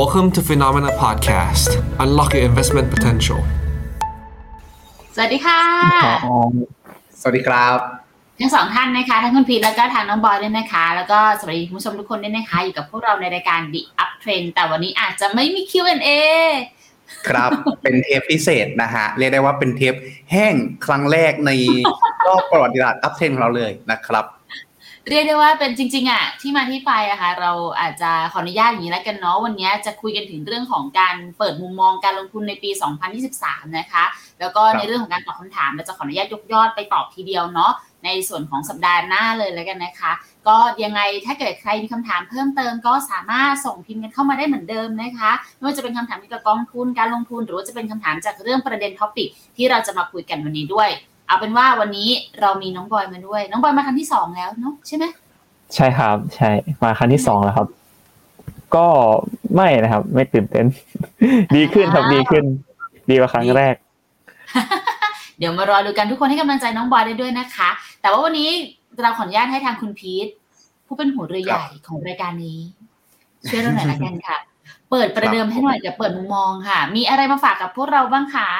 Welcome to Phenomena Podcast. Unlock your investment potential. สวัสดีค่ะ สวัสดีครับ ทั้งสองท่านนะคะทั้งคุณพีทแล้วก็ทางน้องบอยด้วยนะคะ แล้วก็สวัสดีคุณผู้ชมทุกคนด้วยนะคะ อยู่กับพวกเราในรายการ The Up Trend แต่วันนี้อาจจะไม่มี Q&A ครับ เป็นเทปพิเศษนะฮะ เรียกได้ว่าเป็นเทปแห้งครั้งแรกในรอบประวัติศาสตร์อัพเทนของเราเลยนะครับ เรียกได้ว่าเป็นจริง ๆอะที่มาที่ไปอะคะเราอาจจะขออนุญาตอย่างนี้แล้วกันเนาะวันนี้จะคุยกันถึงเรื่องของการเปิดมุมมองการลงทุนในปี 2023 นะคะ แล้วก็ในเรื่องของการตอบคำถามเราจะขออนุญาตยกยอดไปตอบทีเดียวเนาะในส่วนของสัปดาห์หน้าเลยแล้วกันนะคะ ก็ยังไงถ้าเกิดใครมีคำถามเพิ่มเติมก็สามารถส่งพิมพ์กันเข้ามาได้เหมือนเดิมนะคะไม่ว่าจะเป็นคำถามเกี่ยวกับกองทุนการลงทุน หรือว่าจะเป็นคำถามจากเรื่องประเด็น topic ที่เราจะมาคุยกันวันนี้ด้วย เอาเป็นว่าวันนี้เรามีน้องบอยมาด้วย น้องบอยมาครั้งที่สองแล้วเนาะใช่ไหมใช่ครับ ใช่มาครั้งที่สองแล้วครับ ก็ไม่นะครับ ไม่ตื่นเต้น ดีขึ้นครับดีขึ้น ดีกว่าครั้งแรก เดี๋ยวมารอดูกันทุกคนให้กำลังใจน้องบอยได้ด้วยนะคะ แต่ว่าวันนี้เราขออนุญาตให้ทางคุณพีทผู้เป็นหัวเรือใหญ่ของรายการนี้ช่วยเราหน่อยละกันค่ะ เปิดประเดิมให้หน่อยเดี๋ยวเปิดมุมมองค่ะ มีอะไรมาฝากกับพวกเราบ้างคะ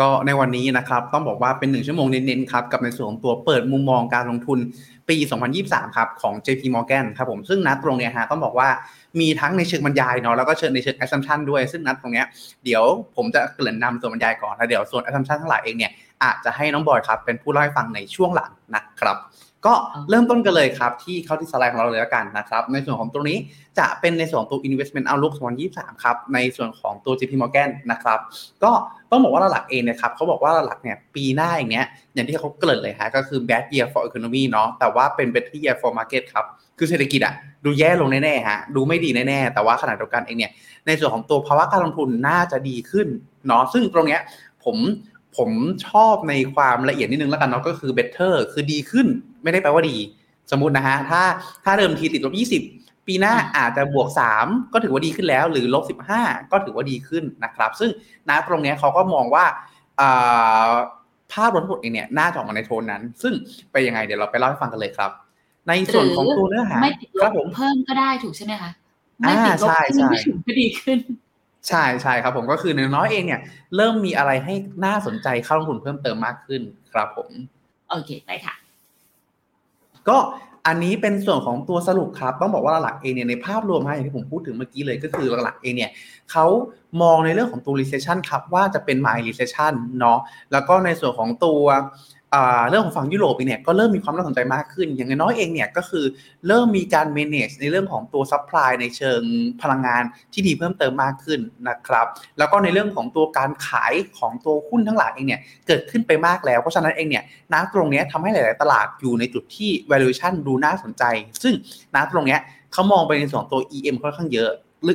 ก็ในวันนี้นะครับต้องบอกว่าเป็นหนึ่งชั่วโมงเน้นๆครับกับในส่วนของตัวเปิดมุมมองการลงทุนปี 2023 ครับของ JP Morgan ครับผมซึ่งนัดตรงเนี้ยฮะต้องบอกว่ามีทั้งในเชิงบรรยายเนาะแล้วก็เชิงในเชิง assumption ด้วย ซึ่งนัดตรงเนี้ยเดี๋ยวผมจะเกริ่นนำส่วนบรรยายก่อนแล้วเดี๋ยวส่วน assumption ทั้งหลายเองเนี่ยอาจจะให้น้องบอยครับเป็นผู้เล่าให้ฟังในช่วงหลังนะครับ ก็เริ่มต้นกันเลยครับ ที่เข้าที่สไลด์ของเราเลยแล้วกันนะครับ ในส่วนของตรงนี้จะเป็นในส่วนของตัว investment outlook 2023 ครับ ในส่วนของตัว JP Morgan นะครับ ก็ต้องบอกว่าหลักเองนะครับเขาบอกว่าหลักเนี่ยปีหน้าอย่างเนี้ยอย่างที่เขาเกริ่นเลยฮะก็คือ bad year for economy เนาะแต่ว่าเป็น better year for market ครับ คือเศรษฐกิจอะดูแย่ลงแน่ๆฮะดูไม่ดีแน่ๆ แต่ว่าขณะเดียวกันเองเนี่ยในส่วนของตัวภาวะการลงทุนน่าจะดีขึ้นเนาะซึ่งตรงเนี้ยผม ผมชอบในความละเอียดนิดนึงแล้วกันเนาะก็คือ better คือดีขึ้น ไม่ได้แปลว่าดี สมมตินะฮะถ้าถ้าเดิมทีติดลบ 20 ปีหน้าอาจจะบวก 3 ก็ถือว่าดีขึ้นแล้ว หรือลบ 15 ก็ถือว่าดีขึ้นนะครับ ซึ่งณตรงเนี้ยเขาก็มองว่าภาพรวมทั้งหมดเองเนี่ยน่าจะออกมาในโทนนั้น ซึ่งไปยังไงเดี๋ยวเราไปเล่าให้ฟังกันเลยครับ ในส่วนของตัวเนื้อหาไม่ติดลครับบผมเพิ่มก็ได้ถูกใช่ไหมคะไม่ติดลบใช่ขึ้นใช่ไม่ถึงก็ดีขึ้น ใช่ใช่ครับผมก็คือในน้อยเองเนี่ยเริ่มมีอะไรให้น่าสนใจเข้าลงทุนเพิ่มเติมมากขึ้นครับผม โอเคไปค่ะ ก็อันนี้เป็นส่วนของตัวสรุปครับ ต้องบอกว่าหลักๆเองเนี่ยในภาพรวมฮะอย่างที่ผมพูดถึงเมื่อกี้เลยก็คือหลักๆเองเนี่ยเขามองในเรื่องของตัว recession ครับว่าจะเป็น mild recession เนาะแล้วก็ในส่วนของตัว เรื่องของฝั่งยุโรปเองเนี่ยก็เริ่มมีความน่าสนใจมากขึ้น อย่างน้อยเองเนี่ยก็คือเริ่มมีการ manage ในเรื่องของตัว supply ในเชิงพลังงานที่ดีเพิ่มเติมมากขึ้นนะครับ แล้วก็ในเรื่องของตัวการขายของตัวหุ้นทั้งหลายเองเนี่ยเกิดขึ้นไปมากแล้ว เพราะฉะนั้นเองเนี่ยน้ตรงนี้ทำให้หลาย ๆ ตลาดอยู่ในจุดที่ valuation ดูน่าสนใจ ซึ่งน้ตรงนี้เขามองไปในส่วนตัว EM ค่อนข้างเยอะ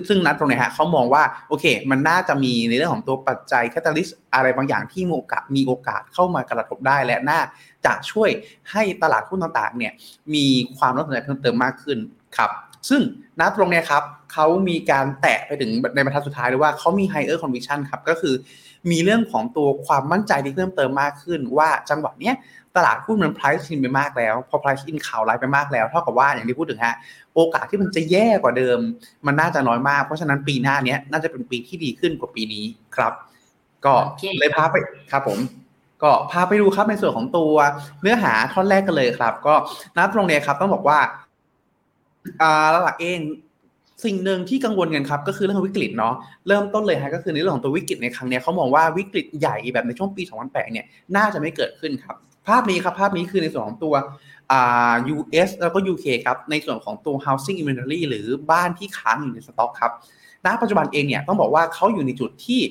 ซึ่งนัดตรงนี้ฮะเขามองว่าโอเค มันน่าจะมีในเรื่องของตัวปัจจัยแคตาลิสอะไรบางอย่างที่มีโอกาสมีโอกาสเข้ามากระทบได้และน่าจะช่วยให้ตลาดหุ้นต่างๆเนี่ยมีความน่าสนใจเพิ่มเติมมากขึ้นครับซึ่งนัดตรงนี้ครับเขามีการแตะไปถึงในบรรทัดสุดท้ายเลยว่าเขามี higher conviction ครับก็คือมีเรื่องของตัวความมั่นใจที่เพิ่มเติมมากขึ้น ว่าจังหวะเนี้ย ตลาดหุ้นมัน price in ไปมากแล้ว พอ price in ข่าวร้ายไปมากแล้ว เท่ากับว่าอย่างที่พูดถึงฮะ โอกาสที่มันจะแย่กว่าเดิม มันน่าจะน้อยมาก เพราะฉะนั้นปีหน้าเนี้ยน่าจะเป็นปีที่ดีขึ้นกว่าปีนี้ครับ ก็โอเคเลยพาไปครับผม ก็พาไปดูครับในส่วนของตัวเนื้อหาท่อนแรกกันเลยครับ ก็นับตรงเนี้ยครับ ต้องบอกว่าอ่าหลักๆเองสิ่งหนึ่งที่กังวลกันครับก็คือเรื่องวิกฤตเนาะเริ่มต้นเลยฮะก็คือในเรื่องของตัววิกฤตในครั้งเนี้ยเขามองว่าวิกฤตใหญ่แบบในช่วงปี 2008 เนี่ยน่าจะไม่เกิดขึ้นครับ ภาพนี้ครับภาพนี้คือในส่วนของตัวอ่า US แล้วก็ UK ครับในส่วนของตัว housing inventory หรือบ้านที่ค้างอยู่ในสต็อกครับณปัจจุบันเองเนี่ยต้องบอกว่าเขาอยู่ในจุดที่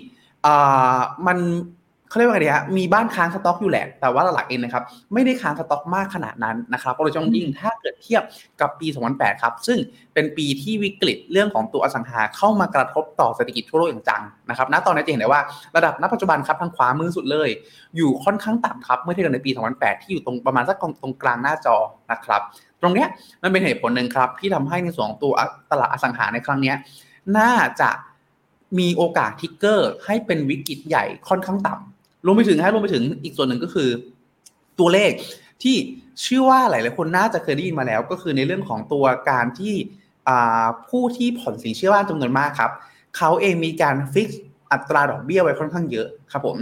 อ่ามัน เขาเรียกว่าไงดีฮะมีบ้านค้างสต็อกอยู่แหละแต่ว่าหลักๆเองนะครับไม่ได้ค้างสต็อกมากขนาดนั้นนะครับโดยเฉพาะยิ่งถ้าเกิดเทียบกับปี 2008 ครับซึ่งเป็นปีที่วิกฤตเรื่องของตัวอสังหาเข้ามากระทบต่อเศรษฐกิจทั่วโลกอย่างจังนะครับณตอนนี้จะเห็นได้ว่าระดับณปัจจุบันครับทางขวามือสุดเลย อยู่ค่อนข้างต่ำครับเมื่อเทียบกับในปี 2008 ที่อยู่ตรงประมาณสักตรงกลางหน้าจอนะครับตรงเนี้ยมันเป็นเหตุผลหนึ่งครับที่ทำให้ในส่วนของตัวตลาดอสังหาในครั้งเนี้ยน่าจะมีโอกาส trigger ให้เป็นวิกฤตใหญ่ค่อนข้างต่ำ รวมไปถึงให้รวมไปถึงอีกส่วนหนึ่งก็คือ ตัวเลขที่เชื่อว่าหลาย ๆ คนน่าจะเคยได้ยินมาแล้ว ก็คือในเรื่องของตัวการที่ผู้ที่ผ่อนสินเชื่อบ้านจำนวนมากครับเขาเองมีการ fix อัตราดอกเบี้ยไว้ค่อนข้างเยอะครับผม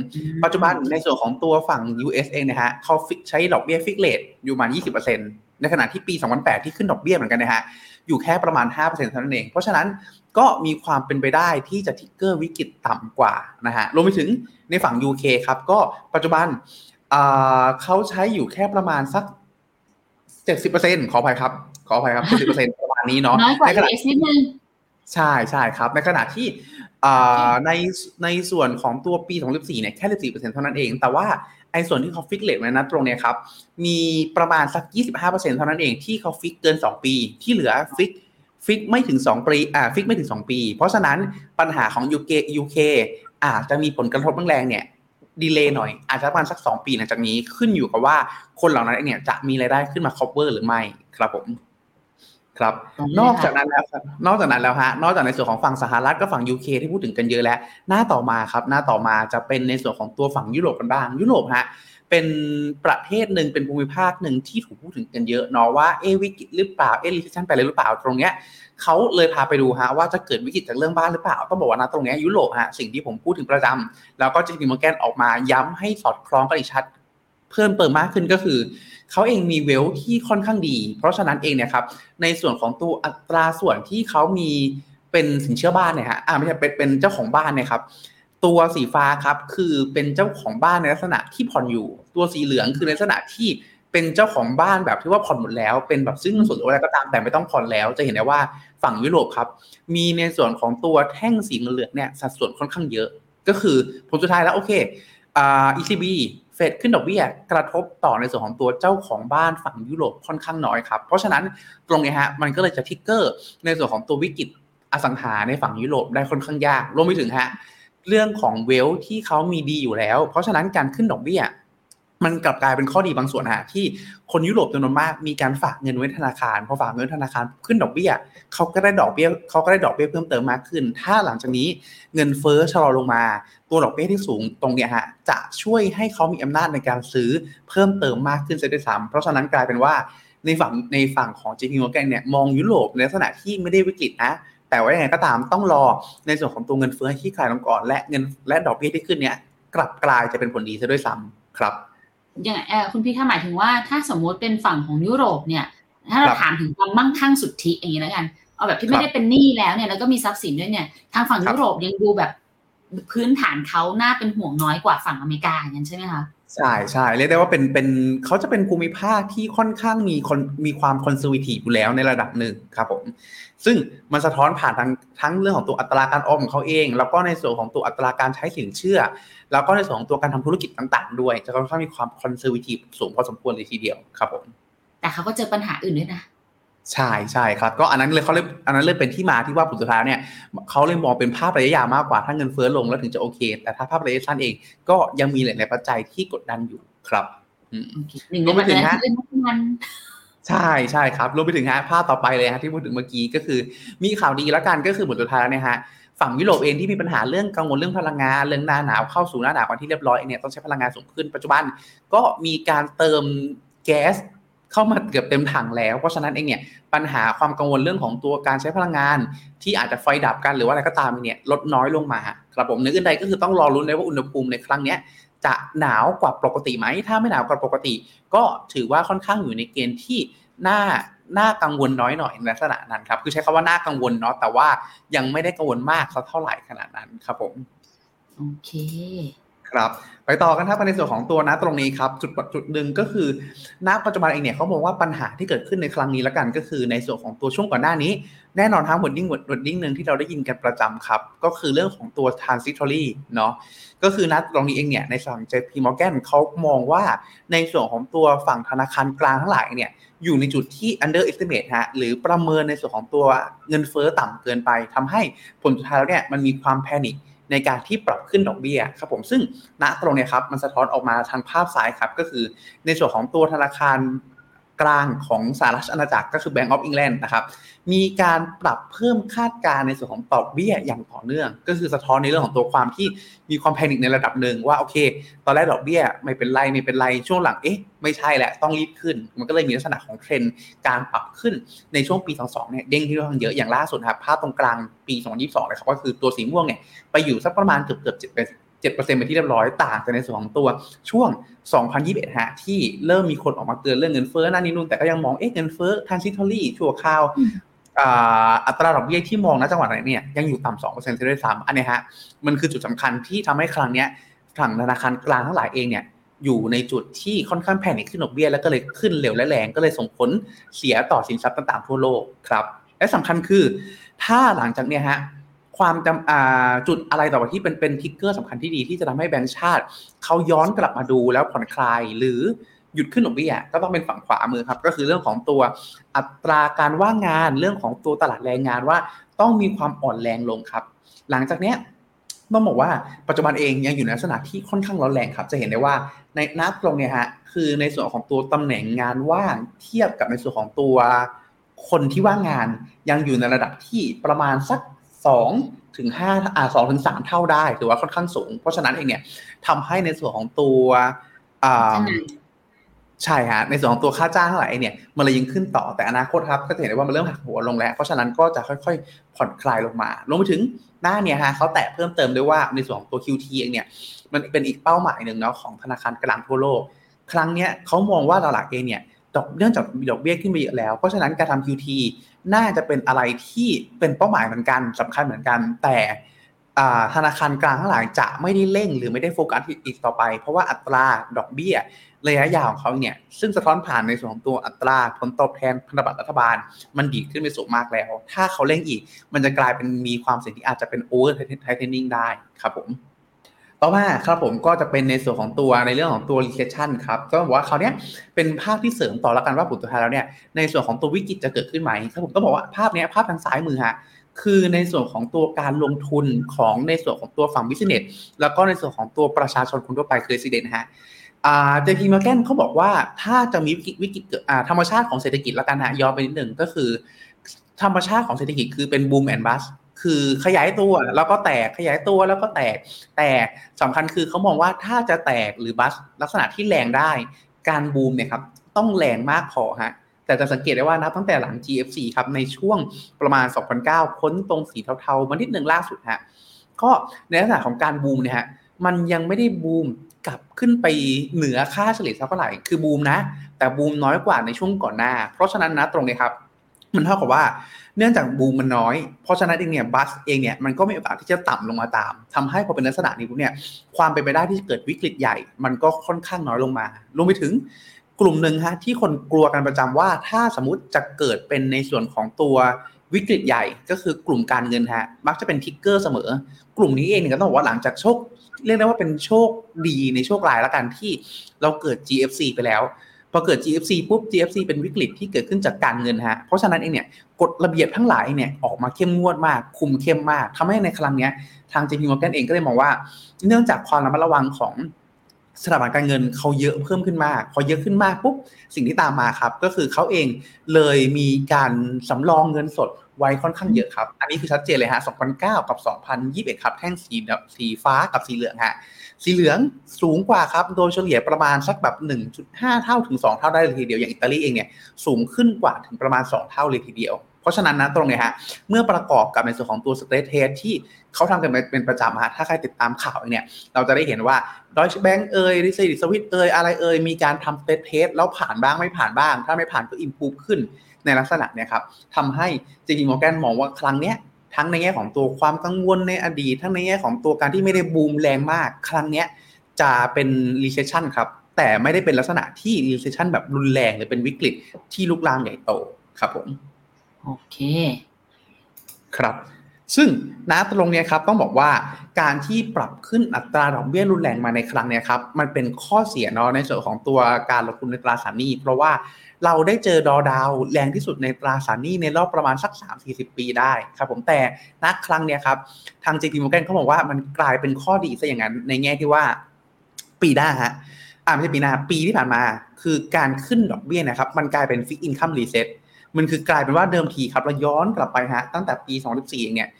ปัจจุบันในส่วนของตัวฝั่ง US เองนะฮะเขาใช้ดอกเบี้ย fix rate อยู่ประมาณ 20%ในขณะที่ปี 2008 ที่ขึ้นดอกเบี้ยเหมือนกันนะฮะ อยู่แค่ประมาณ 5%เท่านั้นเอง เพราะฉะนั้นก็มีความเป็นไปได้ที่จะทิกเกอร์วิกฤตต่ำกว่านะฮะรวมไปถึงในฝั่ง UK ครับ ก็ปัจจุบันเขาใช้อยู่แค่ประมาณสัก 70%ขออภัยครับ ขออภัยครับ 70%ประมาณนี้เนาะน้อยกว่า US นิดนึงใช่ใช่ครับ ในขณะที่ในในส่วนของตัวปี 2014เนี่ยแค่ 14%เท่านั้นเอง แต่ว่า ไอ้ส่วนที่เขา fix rate ไว้นะตรงเนี้ยครับ มีประมาณสัก 25%เท่านั้นเองที่เขา fix เกิน 2 ปี ที่เหลือ fix fix ไม่ถึง 2 ปีอ่า fix ไม่ถึง 2 ปี เพราะฉะนั้นปัญหาของ UK UK อาจจะมีผลกระทบแรงเนี่ย delay หน่อยอาจจะประมาณสัก 2 ปีหลังจากนี้ขึ้นอยู่กับว่าคนเหล่านั้นเนี่ยจะมีรายได้ขึ้นมา cover หรือไม่ครับผม ครับ นอกจากนั้นแล้วครับนอกจากนั้นแล้วฮะนอกจากในส่วนของฝั่งสหรัฐก็ฝั่ง UK ที่พูดถึงกันเยอะแล้ว หน้าต่อมาครับ หน้าต่อมาจะเป็นในส่วนของตัวฝั่งยุโรปกันบ้าง ยุโรปฮะเป็นประเทศหนึ่งเป็นภูมิภาคหนึ่งที่ถูกพูดถึงกันเยอะเนาะว่าเอ๊ะวิกฤตหรือเปล่าเอ๊ะ recession ไปเลยหรือเปล่าตรงเนี้ยเขาเลยพาไปดูฮะว่าจะเกิดวิกฤตจากเรื่องบ้านหรือเปล่า ต้องบอกว่านะตรงนี้ยุโรปฮะสิ่งที่ผมพูดถึงประจำแล้วก็ JP Morgan ออกมาย้ำให้สอดคล้องกันอีกชัด เพิ่มเติมมากขึ้นก็คือ เขาเองมีเวลที่ค่อนข้างดี เพราะฉะนั้นเองเนี่ยครับในส่วนของตัวอัตราส่วนที่เขามีเป็นสินเชื่อบ้านเนี่ยฮะอ่าไม่ใช่เป็นเป็นเจ้าของบ้านเนี่ยครับตัวสีฟ้าครับคือเป็นเจ้าของบ้านในลักษณะที่ผ่อนอยู่ ตัวสีเหลืองคือในลักษณะที่เป็นเจ้าของบ้านแบบที่ว่าผ่อนหมดแล้ว เป็นแบบซึ่งส่วนอะไรก็ตามแต่ไม่ต้องผ่อนแล้ว จะเห็นได้ว่าฝั่งยุโรปครับ มีในส่วนของตัวแท่งสีเหลืองเนี่ยสัดส่วนค่อนข้างเยอะ ก็คือผลสุดท้ายแล้วโอเคอ่า ECB ฟดขึ้นดอกเบี้ยกระทบต่อในส่วนของตัวเจ้าของบ้านฝั่งยุโรปค่อนข้างน้อยครับ เพราะฉะนั้นตรงนี้ฮะมันก็เลยจะทิกเกอร์ในส่วนของตัววิกฤตอสังหาในฝั่งยุโรปได้ค่อนข้างยากรวมไปถึงฮะเรื่องของเวลที่เขามีดีอยู่แล้ว เพราะฉะนั้นการขึ้นดอกเบี้ย มันกลับกลายเป็นข้อดีบางส่วนฮะที่คนยุโรปจำนวนมากมีการฝากเงินไว้ธนาคารพอฝากเงินธนาคารขึ้นดอกเบี้ยเขาก็ได้ดอกเบี้ยเขาก็ได้ดอกเบี้ยเพิ่มเติมมากขึ้น ถ้าหลังจากนี้เงินเฟ้อชะลอลงมา ตัวดอกเบี้ยที่สูงตรงเนี้ยฮะจะช่วยให้เขามีอำนาจในการซื้อเพิ่มเติมมากขึ้นเสียด้วยซ้ำเพราะฉะนั้นกลายเป็นว่าในฝั่งในฝั่งของ JP Morgan เนี่ยมองยุโรปในลักษณะที่ไม่ได้วิกฤตนะแต่ว่าอย่างไรก็ตามต้องรอในส่วนของตัวเงินเฟ้อที่คลายลงก่อนและเงินและดอกเบี้ยที่ขึ้นเนี่ยกลับกลายจะเป็นผลดีซะด้วยซ้ำครับ ย่างเออคุณพี่ถ้าหมายถึงว่าถ้าสมมุติเป็นฝั่งของยุโรปเนี่ย ถ้าเราถามถึงความมั่งคั่งสุทธิอย่างนี้แล้วกัน เอาแบบที่ไม่ได้เป็นหนี้แล้วเนี่ยแล้วก็มีทรัพย์สินด้วยเนี่ย ทางฝั่งยุโรปยังดูแบบพื้นฐานเขาน่าเป็นห่วงน้อยกว่าฝั่งอเมริกาอย่างนั้นใช่ไหมคะ ใช่ใช่เรียกได้ว่าเป็นเป็นเขาจะเป็นภูมิภาคที่ค่อนข้างมีคนมีความคอนเซอร์วทีฟอยู่แล้วในระดับหนึ่งครับผม ซึ่งมันสะท้อนผ่านทั้งทั้งเรื่องของตัวอัตราการออมของเขาเอง แล้วก็ในส่วนของตัวอัตราการใช้สินเชื่อ แล้วก็ในส่วนของตัวการทำธุรกิจต่าง ๆ ด้วย จะค่อนข้างมีความคอนเซอร์วทีฟสูงพอสมควรเลยทีเดียวครับผม แต่เขาก็เจอปัญหาอื่นด้วยนะ ใช่ใช่ครับ ก็อันนั้นเลยเขาเลยอันนั้นเลยเป็นที่มาที่ว่าผลสุดท้ายเนี่ยเขาเลยมองเป็นภาพระยะยาวมากกว่าถ้าเงินเฟ้อลงแล้วถึงจะโอเค แต่ถ้าภาพระยะสั้นเองก็ยังมีหลาย ๆปัจจัยที่กดดันอยู่ครับหนึ่งในปัจจัยคือมันใช่ใช่ครับรวมไปถึงฮะภาพต่อไปเลยฮะที่พูดถึงเมื่อกี้ก็คือ มีข่าวดีแล้วกันก็คือผลสุดท้ายเนี่ยฮะฝั่งยุโรปเองที่มีปัญหาเรื่องกังวลเรื่องพลังงานเรื่องหน้าหนาวเข้าสู่หน้าหนาวกันที่เรียบร้อยเนี่ยต้องใช้พลังงานสูงขึ้นปัจจุบัน ก็มีการเติมแก๊ส เข้ามาเกือบเต็มถังแล้ว เพราะฉะนั้นเองเนี่ยปัญหาความกังวลเรื่องของตัวการใช้พลังงาน ที่อาจจะไฟดับกันหรือว่าอะไรก็ตามเนี่ยลดน้อยลงมาครับผมนึกอื่นใดก็คือต้องรอรุ้นเลยว่าอุณหภูมิในครั้งนี้จะหนาวกว่าปกติไหม ถ้าไม่หนาวกว่าปกติ ก็ถือว่าค่อนข้างอยู่ในเกณฑ์ที่น่าน่ากังวลน้อยหน่อยในลักษณะนั้นครับ คือใช้คำว่าน่ากังวลเนาะ แต่ว่ายังไม่ได้กังวลมากสักเท่าไหร่ขนาดนั้นครับผม โอเค ครับไปต่อกันครับในส่วนของตัวนะตรงนี้ครับจุดจุดหนึ่งก็คือณปัจจุบันเองเนี่ยเขาบอกว่าปัญหาที่เกิดขึ้นในครั้งนี้ล้วกันก็คือในส่วนของตัวช่วงก่อนหน้านี้ แน่นอนทั้งหมดดิ้งหมดดิ้งหนึ่งที่เราได้ยินกันประจำครับ ก็คือเรื่องของตัว transitory เนาะก็คือนัดตรงนี้เองเนี่ยในฝั่ง JP Morgan เขามองว่าในส่วนของตัวฝั่งธนาคารกลางทั้งหลายเนี่ยอยู่ในจุดที่ under estimate ฮะหรือประเมินในส่วนของตัวเงินเฟ้อต่ำเกินไปทำให้ผลสุดท้ายแล้วเนี่ยมันมีความแพนิค ในการที่ปรับขึ้นดอกเบี้ยครับผมซึ่งณตรงนี้ครับมันสะท้อนออกมาทางภาพซ้ายครับก็คือในส่วนของตัวธนาคาร กลางของสหรัฐอาณาจักรก็คือ Bank of England นะครับ มีการปรับเพิ่มคาดการณ์ในส่วนของดอกเบี้ยอย่างต่อเนื่อง ก็คือสะท้อนในเรื่องของตัวความที่มีความแพนิคในระดับหนึ่งว่าโอเค ตอนแรกดอกเบี้ยไม่เป็นไรไม่เป็นไรช่วงหลังเอ๊ะไม่ใช่แหละต้องรีบขึ้น มันก็เลยมีลักษณะของเทรนด์การปรับขึ้นในช่วงปี 22 เนี่ยเด้งที่ค่อนข้างเยอะอย่างล่าสุดครับภาพตรงกลางปี 2022 เลยครับก็คือตัวสีม่วงเนี่ยไปอยู่สักประมาณเกือบเกือบ เจ็ดเจ็ดเปอร์เซ็นต์ไปที่เรียบร้อยต่างจากในส่วนของตัวช่วง 2021 ฮะ ที่เริ่มมีคนออกมาเตือนเรื่องเงินเฟ้อนั่นนี่นู่นแต่ก็ยังมองเอ๊ะเงินเฟ้อ transitory ชั่วคราวอัตราดอกเบี้ยที่มองณจังหวัดไหนเนี่ยยังอยู่ต่ำสองเปอร์เซ็นต์ด้วยซ้ำอันนี้ฮะมันคือจุดสำคัญที่ทำให้ครั้งเนี้ยฝั่งธนาคารกลางทั้งหลายเองเนี่ยอยู่ในจุดที่ค่อนข้างแพนิคขึ้นดอกเบี้ยแล้วก็เลยขึ้นเร็วและแรงก็เลยส่งผลเสียต่อสินทรัพย์ต่างๆทั่วโลกครับและสำคัญคือถ้าหลังจากเนี้ยฮะ ความจำจุดอะไรต่อไปที่เป็นเป็นทิกเกอร์สำคัญที่ดีที่จะทำให้แบงก์ชาติเขาย้อนกลับมาดูแล้วผ่อนคลาย หรือหยุดขึ้นดอกเบี้ยก็ต้องเป็นฝั่งขวามือครับ ก็คือเรื่องของตัวอัตราการว่างงานเรื่องของตัวตลาดแรงงานว่าต้องมีความอ่อนแรงลงครับ หลังจากเนี้ยต้องบอกว่าปัจจุบันเองยังอยู่ในลักษณะที่ค่อนข้างร้อนแรงครับ จะเห็นได้ว่าในนับตรงเนี่ยฮะคือในส่วนของตัวตำแหน่งงานว่างเทียบกับในส่วนของตัวคนที่ว่างงานยังอยู่ในระดับที่ประมาณสัก สองถึงห้าอ่าสองถึงสามเท่าได้ถือว่าค่อนข้างสูง เพราะฉะนั้นเองเนี่ยทำให้ในส่วนของตัวอ่าใช่ฮะในส่วนของตัวค่าจ้างเท่าไหร่เนี่ยมันเลยยิ่งขึ้นต่อแต่อนาคตครับก็จะเห็นได้ว่ามันเริ่มหักหัวลงแล้ว เพราะฉะนั้นก็จะค่อยๆ ผ่อนคลายลงมาลงไปถึงหน้าเนี่ยฮะเขาแตะเพิ่มเติมด้วยว่าในส่วนของตัว QT เองเนี่ยมันเป็นอีกเป้าหมายหนึ่งเนาะของธนาคารกลางทั่วโลก ครั้งเนี้ยเขามองว่าตลาดเองเนี่ยดอกเนื่องจากมีดอกเบี้ยขึ้นไปเยอะแล้ว เพราะฉะนั้นการทำ QT น่าจะเป็นอะไรที่เป็นเป้าหมายเหมือนกันสำคัญเหมือนกัน แต่ธนาคารกลางทั้งหลายจะไม่ได้เร่งหรือไม่ได้โฟกัสอีกต่อไป เพราะว่าอัตราดอกเบี้ยระยะยาวของเขาเนี่ยซึ่งสะท้อนผ่านในส่วนของตัวอัตราผลตอบแทนพันธบัตรรัฐบาล มันดีขึ้นไปสูงมากแล้ว ถ้าเขาเร่งอีก มันจะกลายเป็นมีความเสี่ยงที่อาจจะเป็นโอเวอร์ไtightening ได้ครับผม ต่อมาครับผมก็จะเป็นในส่วนของตัวในเรื่องของตัว recession ครับก็บอกว่าเขาเนี้ยเป็นภาพที่เสริมต่อแล้วกันว่าผลสุดท้ายแล้วเนี่ยในส่วนของตัววิกฤตจะเกิดขึ้นไหมครับผมก็บอกว่าภาพนี้ภาพทางซ้ายมือฮะคือในส่วนของตัวการลงทุนของในส่วนของตัวฝั่ง business แล้วก็ในส่วนของตัวประชาชนคนทั่วไปคือ resident ฮะอ่า JP Morgan เขาบอกว่าถ้าจะมีวิกฤตวิกฤตเกิดธรรมชาติของเศรษฐกิจแล้วกันฮะย้อนไปนิดหนึ่งก็คือ ธรรมชาติของเศรษฐกิจคือเป็นบูมแอนด์บัส คือขยายตัวแล้วก็แตกขยายตัวแล้วก็แตก แต่สำคัญคือเขามองว่าถ้าจะแตกหรือบัสลักษณะที่แรงได้ การบูมเนี่ยครับต้องแรงมากพอฮะแต่จะสังเกตได้ว่านับตั้งแต่หลัง GFC ครับในช่วงประมาณ 2009 พ้นตรงสีเทาๆมานิดหนึ่งล่าสุดฮะก็ในลักษณะของการบูมเนี่ยฮะมันยังไม่ได้บูมกลับขึ้นไปเหนือค่าเฉลี่ยเท่าไหร่คือบูมนะ แต่บูมน้อยกว่าในช่วงก่อนหน้า เพราะฉะนั้นนะตรงนี้ครับ มันเท่ากับว่า เนื่องจากบูมมันน้อย เพราะฉะนั้นเองเนี่ยบัสเองเนี่ยมันก็มีโอกาสที่จะต่ำลงมาตามทำให้พอเป็นลักษณะนี้ปุ๊บเนี่ยความเป็นไปได้ที่จะเกิดวิกฤตใหญ่ มันก็ค่อนข้างน้อยลงมารวมไปถึงกลุ่มหนึ่งฮะที่คนกลัวกันประจำว่า ถ้าสมมติจะเกิดเป็นในส่วนของตัววิกฤตใหญ่ก็คือกลุ่มการเงินฮะมักจะเป็นทิกเกอร์เสมอ กลุ่มนี้เองเนี่ยก็ต้องบอกว่าหลังจากโชค เรียกได้ว่าเป็นโชคดีในโชคร้ายแล้วกันที่เราเกิด GFC ไปแล้ว พอเกิด GFC ปุ๊บ GFC เป็นวิกฤตที่เกิดขึ้นจากการเงินฮะ เพราะฉะนั้นเองเนี่ยกฎระเบียบทั้งหลายเนี่ยออกมาเข้มงวดมาก คุมเข้มมากทำให้ในครั้งนี้ทาง JP Morgan เองก็เลยมองว่า เนื่องจากความระมัดระวังของ สถาบันการเงินเขาเยอะเพิ่มขึ้นมาก พอเยอะขึ้นมากปุ๊บสิ่งที่ตามมาครับ ก็คือเขาเองเลยมีการสำรองเงินสดไว้ค่อนข้างเยอะครับ อันนี้คือชัดเจนเลยฮะ2009 กับ 2021 ครับ แท่งสีสีฟ้ากับสีเหลืองฮะ สีเหลืองสูงกว่าครับ โดยเฉลี่ยประมาณสักแบบ 1.5 เท่าถึง 2 เท่าได้เลยทีเดียว อย่างอิตาลีเองเนี่ยสูงขึ้นกว่าถึงประมาณ 2 เท่าเลยทีเดียว เพราะฉะนั้นนะตรงนี้ฮะเมื่อประกอบกับในส่วนของตัว stress test ที่เขาทำกันเป็นประจำฮะถ้าใครติดตามข่าวเนี่ยเราจะได้เห็นว่า Deutsche Bank เอ่ย Credit Suisse เอ่ยอะไรเอ่ยมีการทำ stress test แล้วผ่านบ้างไม่ผ่านบ้าง ถ้าไม่ผ่านก็ improve ขึ้นในลักษณะเนี่ยครับทำให้จริงๆมอร์แกนมองว่าครั้งเนี้ยทั้งในแง่ของตัวความกังวลในอดีต ทั้งในแง่ของตัวการที่ไม่ได้บูมแรงมาก ครั้งเนี้ยจะเป็น recession ครับ แต่ไม่ได้เป็นลักษณะที่ recession แบบรุนแรงหรือเป็นวิกฤตที่ลุกลามใหญ่โตครับผม โอเค ครับ ซึ่งณตรงนี้ครับต้องบอกว่าการที่ปรับขึ้นอัตราดอกเบี้ยรุนแรงมาในครั้งนี้ครับมันเป็นข้อเสียเนาะในส่วนของตัวการลงทุนในตราสารหนี้เพราะว่าเราได้เจอดอดาวแรงที่สุดในตราสารหนี้ในรอบประมาณสัก 3-40 ปีได้ครับผมแต่ณครั้งเนี้ยครับทาง JP Morgan เขาบอกว่ามันกลายเป็นข้อดีซะอย่างนั้นในแง่ที่ว่าปีหน้าฮะอ่าไม่ใช่ปีหน้าปีที่ผ่านมา คือการขึ้นดอกเบี้ยนะครับ มันกลายเป็น fixed income reset มันคือกลายเป็นว่าเดิมทีครับเราย้อนกลับไปฮะตั้งแต่ปี2014เองเนี่ย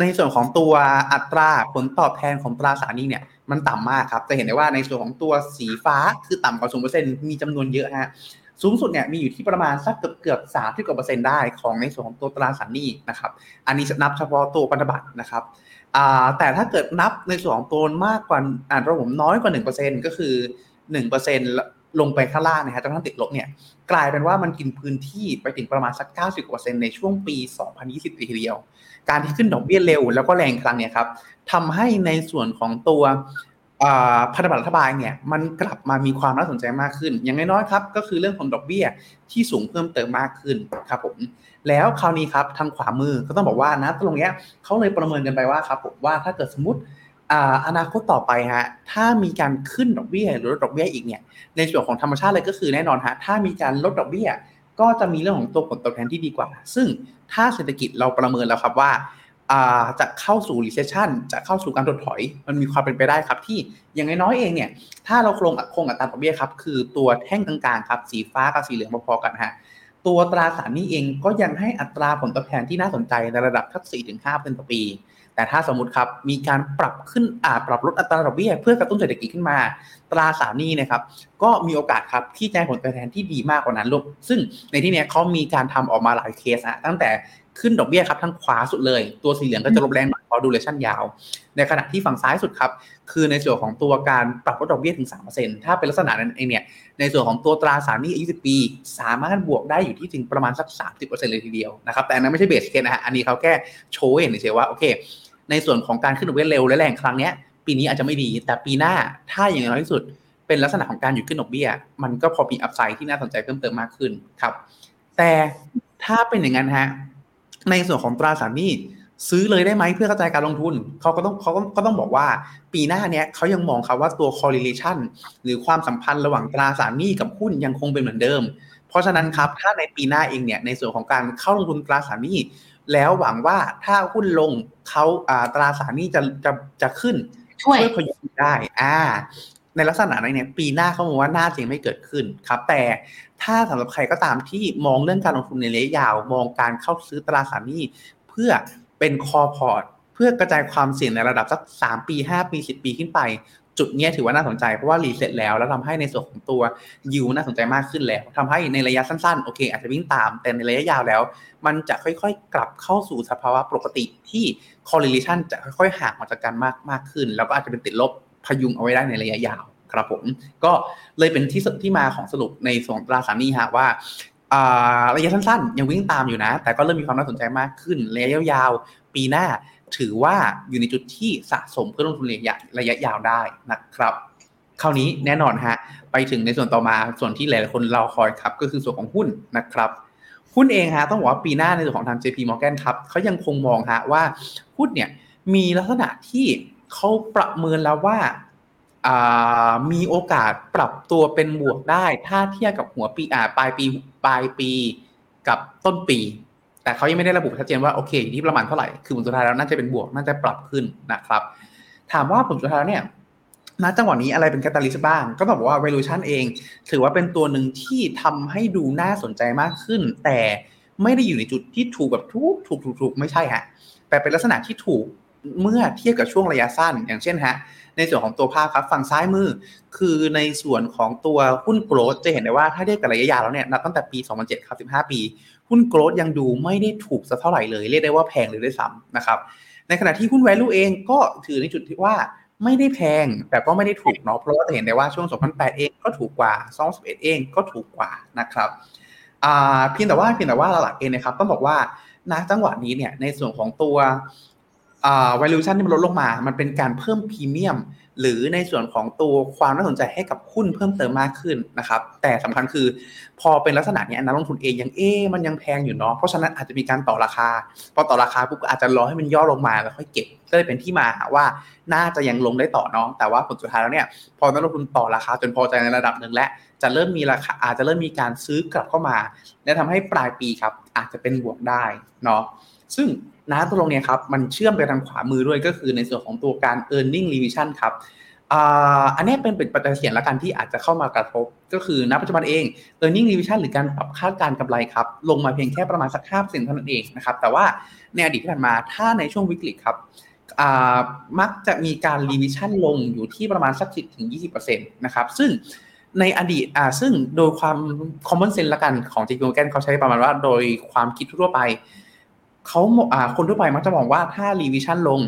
ในส่วนของตัวอัตราผลตอบแทนของตราสารหนี้เนี่ยมันต่ำมากครับจะเห็นได้ว่าในส่วนของตัวสีฟ้าคือต่ำกว่า0%มีจำนวนเยอะฮะสูงสุดเนี่ยมีอยู่ที่ประมาณสักเกือบเกือบสามที่กว่าเปอร์เซ็นต์ได้ของในส่วนของตัวตราสารหนี้นะครับ อันนี้นับเฉพาะตัวพันธบัตรนะครับแต่ถ้าเกิดนับในส่วนของตัวมากกว่าอ่านระบบน้อยกว่า 1%ก็คือ 1% ลงไปข้างล่างนะฮะจนทั้งติดลบเนี่ยกลายเป็นว่ามันกินพื้นที่ไปถึงประมาณสัก 90%ในช่วงปี 2020ทีเดียว การที่ขึ้นดอกเบี้ยเร็วแล้วก็แรงครั้งเนี่ยครับทำให้ในส่วนของตัวพันธบัตรรัฐบาลเนี่ยมันกลับมามีความน่าสนใจมากขึ้น อย่างน้อยๆครับก็คือเรื่องของดอกเบี้ยที่สูงเพิ่มเติมมากขึ้นครับผมแล้วคราวนี้ครับทางขวามือก็ต้องบอกว่านะตรงเนี้ยเขาเลยประเมินกันไปว่าครับผมว่าถ้าเกิดสมมติ อนาคตต่อไปฮะถ้ามีการขึ้นดอกเบี้ยหรือลดดอกเบี้ยอีกเนี่ยในส่วนของธรรมชาติเลยก็คือแน่นอนฮะถ้ามีการลดดอกเบี้ย ก็จะมีเรื่องของตัวผลตอบแทนที่ดีกว่า ซึ่งถ้าเศรษฐกิจเราประเมินแล้วครับว่าจะเข้าสู่ recession จะเข้าสู่การถดถอย มันมีความเป็นไปได้ครับที่อย่างน้อยๆเองเนี่ย ถ้าเราคงคงอัตราดอกเบี้ยครับ คือตัวแท่งกลางๆครับ สีฟ้ากับสีเหลืองพอๆกันฮะ ตัวตราสารนี้เองก็ยังให้อัตราผลตอบแทนที่น่าสนใจในระดับทัก4ถึง5เป็นต่อปี แต่ถ้าสมมติครับมีการปรับขึ้นอาปรับลดอัตราดอกเบี้ยเพื่อกระตุ้นเศรษฐกิจขึ้นมา ตราสารหนี้นะครับ ก็มีโอกาสครับที่จะผลตอบแทนที่ดีมากกว่านั้นลูกซึ่งในที่นี้เขามีการทำออกมาหลายเคสอะตั้งแต่ขึ้นดอกเบี้ยครับทางขวาสุดเลย ตัวสีเหลืองก็จะลบแรงหน่อยเพราะ duration ยาว ในขณะที่ฝั่งซ้ายสุดครับ คือในส่วนของตัวการปรับลดดอกเบี้ยถึง 3%ถ้าเป็นลักษณะนั้นเองเนี่ยในส่วนของตัวตราสารหนี้อายุ10ปี สามารถบวกได้อยู่ที่ถึงประมาณสัก 30%เลยทีเดียวนะครับแต่อันนั้นไม่ใช่ base case นะฮะอันนี้เขาแค่โชว์เห็นเฉยๆ ว่าโอเค ในส่วนของการขึ้นดอกเบี้ยเร็วและแรงครั้งนี้ปีนี้อาจจะไม่ดี แต่ปีหน้าถ้าอย่างน้อยที่สุด เป็นลักษณะของการหยุดขึ้นดอกเบี้ย มันก็พอมีอัพไซด์ที่น่าสนใจเพิ่มเติมมากขึ้นครับ แต่ถ้าเป็นอย่างนั้นฮะในส่วนของตราสารหนี้ซื้อเลยได้ไหมเพื่อกระจายการลงทุนเขาก็ต้องเขาก็ต้องบอกว่า ปีหน้าเนี้ยเขายังมองครับว่าตัว correlation หรือความสัมพันธ์ระหว่างตราสารหนี้กับหุ้นยังคงเป็นเหมือนเดิม เพราะฉะนั้นครับถ้าในปีหน้าเองเนี่ยในส่วนของการเข้าลงทุนตราสารหนี้ แล้วหวังว่าถ้าหุ้นลงเขาตราสารหนี้จะจะจะขึ้น ช่วยพยุงได้ อ่า ในลักษณะนั้นเนี่ยปีหน้าเขาบอกว่าน่าจะไม่เกิดขึ้นครับ แต่ถ้าสำหรับใครก็ตามที่มองเรื่องการลงทุนในระยะยาว มองการเข้าซื้อตราสารหนี้เพื่อเป็น core port เพื่อกระจายความเสี่ยงในระดับสักสามปีห้าปีสิบปีขึ้นไป จุดนี้ถือว่าน่าสนใจเพราะว่า reset แล้ว แล้วทำให้ในส่วนของตัวยูน่าสนใจมากขึ้นแล้วทำให้ในระยะสั้นๆ โอเค อาจจะวิ่งตาม แต่ในระยะยาวแล้ว มันจะค่อยๆ กลับเข้าสู่สภาวะปกติที่ correlation จะค่อยๆ ห่างออกจากกันมากมากขึ้น แล้วก็อาจจะเป็นติดลบพยุงเอาไว้ได้ในระยะยาวครับผม ก็เลยเป็นที่ที่มาของสรุปในส่วนตราสารนี้ฮะว่าระยะสั้นๆ ยังวิ่งตามอยู่นะ แต่ก็เริ่มมีความน่าสนใจมากขึ้นระยะยาวๆปีหน้า ถือว่าอยู่ในจุดที่สะสมเพื่อลงทุนระยะระยะยาวได้นะครับ คราวนี้แน่นอนฮะไปถึงในส่วนต่อมาส่วนที่หลายๆคนรอคอยครับ ก็คือส่วนของหุ้นนะครับหุ้นเองฮะต้องบอกว่าปีหน้าในส่วนของทาง JP Morgan ครับเขายังคงมองฮะว่าหุ้นเนี่ยมีลักษณะที่เขาประเมินแล้วว่ามีโอกาสปรับตัวเป็นบวกได้ ถ้าเทียบกับหัวปีอ่าปลายปีปลายปีกับต้นปี แต่เขายังไม่ได้ระบุชัดเจนว่าโอเคอยู่ที่ประมาณเท่าไหร่คือผลสุดท้ายแล้วน่าจะเป็นบวกน่าจะปรับขึ้นนะครับ ถามว่าผลสุดท้ายเนี่ยณจังหวะนี้อะไรเป็นแคตตาลิสต์บ้าง ก็ต้องบอกว่า valuation เอง ถือว่าเป็นตัวหนึ่งที่ทำให้ดูน่าสนใจมากขึ้น แต่ไม่ได้อยู่ในจุดที่ถูกแบบถูกถูกถูกถูกไม่ใช่ฮะแต่เป็นลักษณะที่ถูกเมื่อเทียบกับช่วงระยะสั้น อย่างเช่นฮะในส่วนของตัวภาพครับฝั่งซ้ายมือ คือในส่วนของตัวหุ้นโกลดจะเห็นได้ว่าถ้าเทียบกับระยะยาวแล้วเนี่ยนับตั้งแต่ปี 2007 ครับ 15 ปี หุ้นโกลดยังดูไม่ได้ถูกสักเท่าไหร่เลยเรียกได้ว่าแพงเลยด้วยซ้ำนะครับในขณะที่หุ้น value เองก็ถือในจุดที่ว่าไม่ได้แพงแต่ก็ไม่ได้ถูกเนาะเพราะว่าจะเห็นได้ว่าช่วง 2008 เองก็ถูกกว่า 2011 เองก็ถูกกว่านะครับเพียงแต่ว่าเพียงแต่ว่าหลักเองนะครับต้องบอกว่าณจังหวะนี้เนี่ยในส่วนของตัว valuation ที่มันลดลงมา มันเป็นการเพิ่มพรีเมียม หรือในส่วนของตัวความน่าสนใจให้กับหุ้นเพิ่มเติมมากขึ้นนะครับ แต่สำคัญคือพอเป็นลักษณะนี้นักลงทุนเองยังเอ๊มันยังแพงอยู่เนาะเพราะฉะนั้นอาจจะมีการต่อราคา พอต่อราคาปุ๊บก็อาจจะรอให้มันย่อลงมาแล้วค่อยเก็บก็เลยเป็นที่มาว่าน่าจะยังลงได้ต่อเนาะแต่ว่าผลสุดท้ายแล้วเนี่ยพอนักลงทุนต่อราคาจนพอใจในระดับหนึ่งและจะเริ่มมีราคาอาจจะเริ่มมีการซื้อกลับเข้ามา และทำให้ปลายปีครับอาจจะเป็นบวกได้เนาะ ซึ่งน้าตรงนี้ครับมันเชื่อมไปทางขวามือด้วยก็คือในส่วนของตัวการ e a r n i n g revision ครับอันนี้เป็นปัจจัยเสี่ยงละกันที่อาจจะเข้ามากระทบ ก็คือณปัจจุบันเอง e a r n i n g revision หรือการปรับคาดการณ์กำไรครับ ลงมาเพียงแค่ประมาณสัก5%เท่านั้นเองนะครับ แต่ว่าในอดีตที่ผ่านมาถ้าในช่วงวิกฤตครับมักจะมีการ revision ลงอยู่ที่ประมาณสัก 10ถึง20%นะครับ ซึ่งในอดีตอ่าซึ่งโดยความ common sense ละกันของ JP Morgan เขาใช้ประมาณว่าโดยความคิดทั่วไป เขาอ่าคนทั่วไปมักจะมองว่าถ้า revision ลง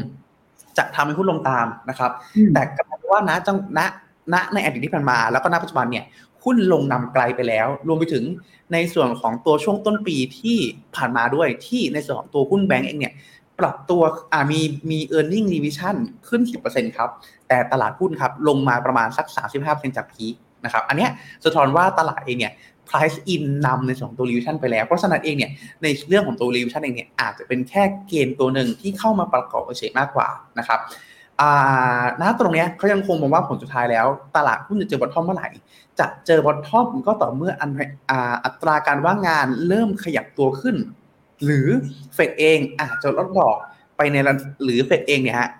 จะทำให้หุ้นลงตามนะครับ แต่กลายว่าณจังณณในอดีตที่ผ่านมา แล้วก็ณปัจจุบันเนี่ยหุ้นลงนำไกลไปแล้ว รวมไปถึงในส่วนของตัวช่วงต้นปีที่ผ่านมาด้วยที่ในส่วนของตัวหุ้นแบงก์เองเนี่ยปรับตัวอ่ามีมี e a r n i n g revision ขึ้น 10%ครับ แต่ตลาดหุ้นครับ ลงมาประมาณสัก 35%จากพีคนะครับ อันนี้สะท้อนว่าตลาดเองเนี่ย price in นำในส่วนตัว revision ไปแล้ว เพราะฉะนั้นเองเนี่ยในเรื่องของตัว revision เองเนี่ยอาจจะเป็นแค่เกณฑ์ตัวหนึ่งที่เข้ามาประกอบเฉยมากกว่านะครับณตรงนี้เขายังคงมองว่าผลสุดท้ายแล้ว ตลาดหุ้นจะเจอ bottom เมื่อไหร่ จะเจอ bottom ก็ต่อเมื่ออันอัตราการว่างงานเริ่มขยับตัวขึ้น หรือเฟดเองอาจจะลดดอกไปในหรือเฟดเองเนี่ยฮะ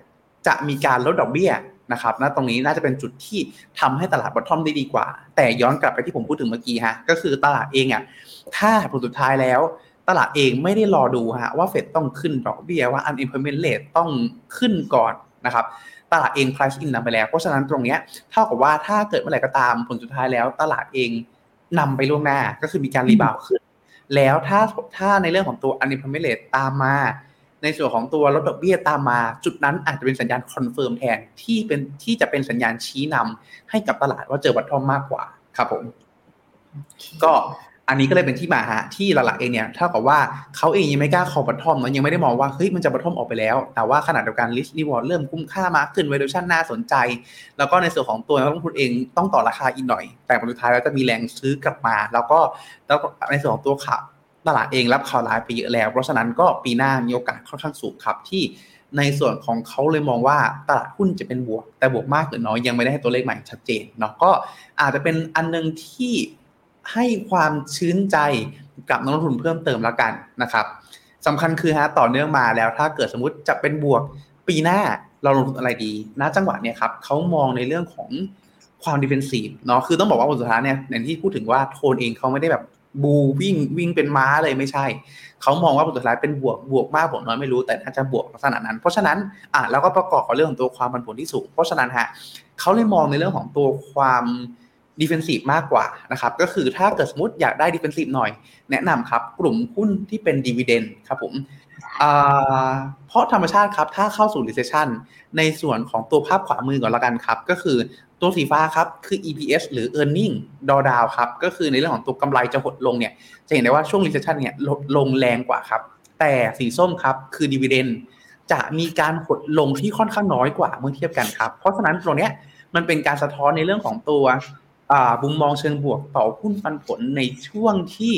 จะมีการลดดอกเบี้ย นะครับณตรงนี้น่าจะเป็นจุดที่ทำให้ตลาด bottom ได้ดีกว่า แต่ย้อนกลับไปที่ผมพูดถึงเมื่อกี้ฮะ ก็คือตลาดเองอะ ถ้าผลสุดท้ายแล้ว ตลาดเองไม่ได้รอดูฮะว่าเฟดต้องขึ้นดอกเบี้ยว่า unemployment rate ต้องขึ้นก่อนนะครับตลาดเอง price in นำไปแล้ว เพราะฉะนั้นตรงนี้เท่ากับว่าถ้าเกิดเมื่อไหร่ก็ตามผลสุดท้ายแล้ว ตลาดเองนำไปล่วงหน้าก็คือมีการ rebound ขึ้น แล้วถ้าถ้าในเรื่องของตัว unemployment rate ตามมา ในส่วนของตัวลดดอกเบี้ยตามมา จุดนั้นอาจจะเป็นสัญญาณ confirm แทนที่เป็นที่จะเป็นสัญญาณชี้นำให้กับตลาดว่าเจอ bottom มากกว่าครับผม ก็อันนี้ก็เลยเป็นที่มาฮะที่หลักๆเองเนี่ยเท่ากับว่าเขาเองยังไม่กล้า call bottom นะยังไม่ได้มองว่าเฮ้ยมันจะ bottom ออกไปแล้ว แต่ว่าขณะเดียวกัน risk reward เริ่มคุ้มค่ามากขึ้นเวอร์ชันน่าสนใจ แล้วก็ในส่วนของตัวนักลงทุนเองต้องต่อราคาอีกหน่อย แต่ผลสุดท้ายแล้วจะมีแรงซื้อกลับมา แล้วก็แล้วในส่วนของตัวข่าว ตลาดเองรับข่าวร้ายไปเยอะแล้ว เพราะฉะนั้นก็ปีหน้ามีโอกาสค่อนข้างสูงครับที่ในส่วนของเขาเลยมองว่าตลาดหุ้นจะเป็นบวก แต่บวกมากหรือน้อยยังไม่ได้ให้ตัวเลขใหม่ชัดเจนเนาะก็อาจจะเป็นอันนึงที่ให้ความชื่นใจกับนักลงทุนเพิ่มเติมแล้วกันนะครับสำคัญคือฮะต่อเนื่องมาแล้วถ้าเกิดสมมติจะเป็นบวกปีหน้าเราลงทุนอะไรดีณจังหวะเนี่ยครับเขามองในเรื่องของความ defensive เนาะคือต้องบอกว่าผลสุดท้ายเนี่ยอย่างที่พูดถึงว่าโทนเองเขาไม่ได้แบบ bull วิ่งวิ่งเป็นม้าเลยไม่ใช่ เขามองว่าผลสุดท้ายเป็นบวกบวกมากบวกน้อยไม่รู้แต่น่าจะบวกลักษณะนั้น เพราะฉะนั้นอะแล้วก็ประกอบกับเรื่องของตัวความผันผวนที่สูง เพราะฉะนั้นฮะเขาเลยมองในเรื่องของตัวความ defensive มากกว่านะครับก็คือถ้าเกิดสมมติอยากได้ defensive หน่อย แนะนำครับกลุ่มหุ้นที่เป็น dividend ครับผมเพราะธรรมชาติครับถ้าเข้าสู่ recession ในส่วนของตัวภาพขวามือก่อนละกันครับ ก็คือ ตัวสีฟ้าครับคือ EPS หรือ earning drawdown ครับก็คือในเรื่องของตัวกำไรจะหดลงเนี่ยจะเห็นได้ว่าช่วง recession เนี่ยลดลงแรงกว่าครับ แต่สีส้มครับคือ dividend จะมีการหดลงที่ค่อนข้างน้อยกว่าเมื่อเทียบกันครับ เพราะฉะนั้นตรงนี้มันเป็นการสะท้อนในเรื่องของตัวมุมมองเชิงบวกต่อหุ้นปันผลในช่วงที่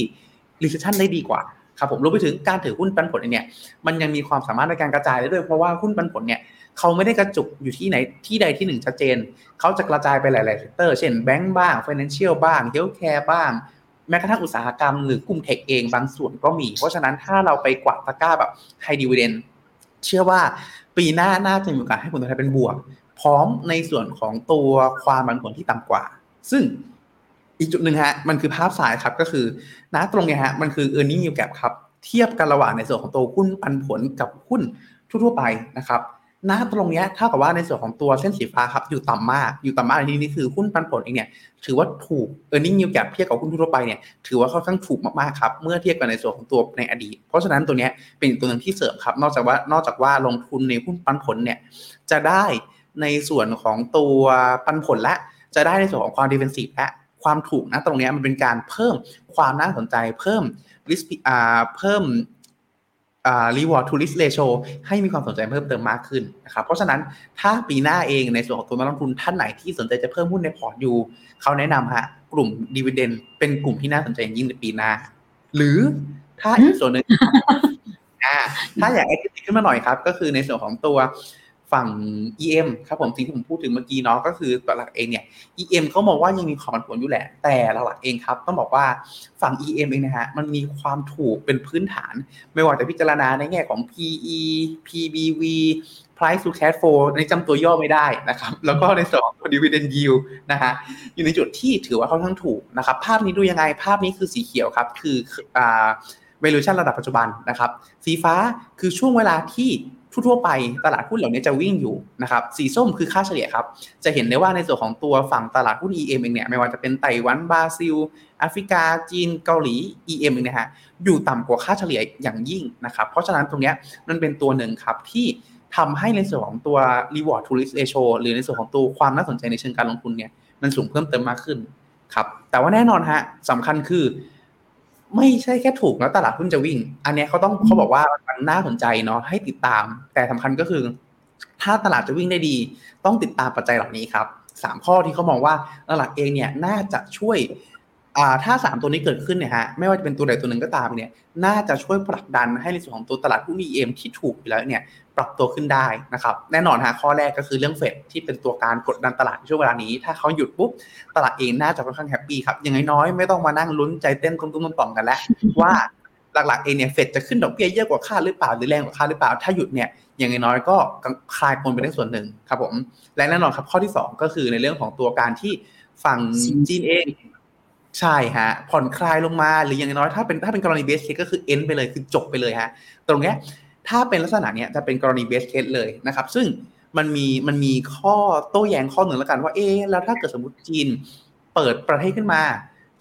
recession ได้ดีกว่าครับผมรวมไปถึงการถือหุ้นปันผลเนี่ยมันยังมีความสามารถในการกระจายได้ด้วยเพราะว่าหุ้นปันผลเนี่ย เขาไม่ได้กระจุกอยู่ที่ไหนที่ใดที่หนึ่งชัดเจน เขาจะกระจายไปหลายๆเซกเตอร์เช่นแบงก์บ้าง financial บ้าง healthcare บ้าง แม้กระทั่งอุตสาหกรรมหรือกลุ่มเทคเองบางส่วนก็มี เพราะฉะนั้นถ้าเราไปกวาดตะกร้าแบบ high dividend เชื่อว่าปีหน้าน่าจะมีโอกาสให้ผลตอบแทนเป็นบวก พร้อมในส่วนของตัวความผันผวนที่ต่ำกว่า ซึ่งอีกจุดหนึ่งฮะมันคือภาพสายครับก็คือณตรงนี้ฮะมันคือ e a r n i n g yield gap ครับ เทียบกันระหว่างในส่วนของตัวหุ้นปันผลกับหุ้นทั่วๆไปนะครับ ณตรงนี้เท่ากับว่าในส่วนของตัวเส้นสีฟ้าครับอยู่ต่ำมาก อยู่ต่ำมากในที่นี้คือหุ้นปันผลเองเนี่ยถือว่าถูก e a r n i n g yield gap เทียบกับหุ้นทั่วไปเนี่ยถือว่าค่อนข้างถูกมากๆครับเมื่อเทียบกันในส่วนของตัวในอดีต เพราะฉะนั้นตัวนี้เป็นตัวหนึ่งที่เสริมครับ นอกจากว่านอกจากว่าลงทุนในหุ้นปันผลเนี่ยจะได้ในส่วนของตัวปันผลและ จะได้ในส่วนของความดิเฟนซีฟและความถูกนะตรงนี้มันเป็นการเพิ่มความน่าสนใจเพิ่มริสอ่าเพิ่ม อ่า reward to risk ratio ให้มีความสนใจเพิ่มเติมมากขึ้นนะครับเพราะฉะนั้นถ้าปีหน้าเองในส่วนของตัวนักลงทุนท่านไหนที่สนใจจะเพิ่มหุ้นในพอร์ตอยู่ เขาแนะนำฮะกลุ่ม dividend เป็นกลุ่มที่น่าสนใจยิ่งในปีหน้า หรือถ้าอีกส่วนหนึ่งอ่าถ้าอยาก active ขึ้นมาหน่อยครับ ก็คือในส่วนของตัว ฝั่ง EM ครับผมสิ่งที่ผมพูดถึงเมื่อกี้เนาะก็คือหลักเองเนี่ย EM เขามองว่ายังมีความผันผวนอยู่แหละ แต่หลักเองครับต้องบอกว่าฝั่ง EM เองนะฮะมันมีความถูกเป็นพื้นฐาน ไม่ว่าจะพิจารณาในแง่ของ PE PBV price to cash flow ในจำตัวย่อไม่ได้นะครับ แล้วก็ในส่วนของ dividend yield นะฮะอยู่ในจุดที่ถือว่าค่อนข้างถูกนะครับ ภาพนี้ดูยังไงภาพนี้คือสีเขียวครับ คืออ่า valuation ระดับปัจจุบันนะครับ สีฟ้าคือช่วงเวลาที่ทั่วไปตลาดหุ้นเหล่านี้จะวิ่งอยู่นะครับ สีส้มคือค่าเฉลี่ยครับ จะเห็นได้ว่าในส่วนของตัวฝั่งตลาดหุ้น EM เองเนี่ย ไม่ว่าจะเป็นไต้หวันบราซิลแอฟริกา จีน เกาหลี EM เองนะฮะ อยู่ต่ำกว่าค่าเฉลี่ยอย่างยิ่งนะครับ เพราะฉะนั้นตรงเนี้ยมันเป็นตัวหนึ่งครับที่ทำให้ในส่วนของตัว reward to risk ratio หรือในส่วนของตัวความน่าสนใจในเชิงการลงทุนเนี่ย มันสูงเพิ่มเติมมากขึ้นครับ แต่ว่าแน่นอนฮะสำคัญคือ ไม่ใช่แค่ถูกแล้วตลาดหุ้นจะวิ่ง อันเนี้ยเขาต้องเขาบอกว่ามันน่าสนใจเนาะให้ติดตาม แต่สำคัญก็คือ ถ้าตลาดจะวิ่งได้ดี ต้องติดตามปัจจัยเหล่านี้ครับสามข้อที่เขามองว่าตลาดเองเนี่ยน่าจะช่วยอ่าถ้าสามตัวนี้เกิดขึ้นเนี่ยฮะไม่ว่าจะเป็นตัวใดตัวหนึ่งก็ตามเนี่ยน่าจะช่วยผลักดันให้ในส่วนของตัวตลาดหุ้น EM ที่ถูกอยู่แล้วเนี่ย ปรับตัวขึ้นได้นะครับ แน่นอนฮะข้อแรกก็คือเรื่องเฟดที่เป็นตัวการกดดันตลาดในช่วงเวลานี้ ถ้าเขาหยุดปุ๊บ ตลาดเองน่าจะค่อนข้าง happy ครับอย่างน้อยๆไม่ต้องมานั่งลุ้นใจเต้นตุ้มๆต่อมๆกันแล้วว่าหลักๆเองเนี่ยเฟดจะขึ้นดอกเบี้ยเยอะกว่าคาดหรือเปล่าหรือแรงกว่าคาดหรือเปล่า ถ้าหยุดเนี่ยอย่างน้อยๆก็คลายปมไปได้ส่วนหนึ่งครับผมและแน่นอนครับข้อที่ 2 ก็คือในเรื่องของตัวการที่ฝั่งจีนเองใช่ฮะผ่อนคลายลงมาหรืออย่างน้อยถ้าเป็นถ้าเป็นกรณี base case ก็คือ end ไปเลยคือจบไปเลยฮะ ตรงเนี้ย ถ้าเป็นลักษณะเนี้ยจะเป็นกรณี base case เลยนะครับ ซึ่งมันมีมันมีข้อโต้แย้งข้อหนึ่งแล้วกันว่าเอ๊แล้วถ้าเกิดสมมติจีนเปิดประเทศขึ้นมา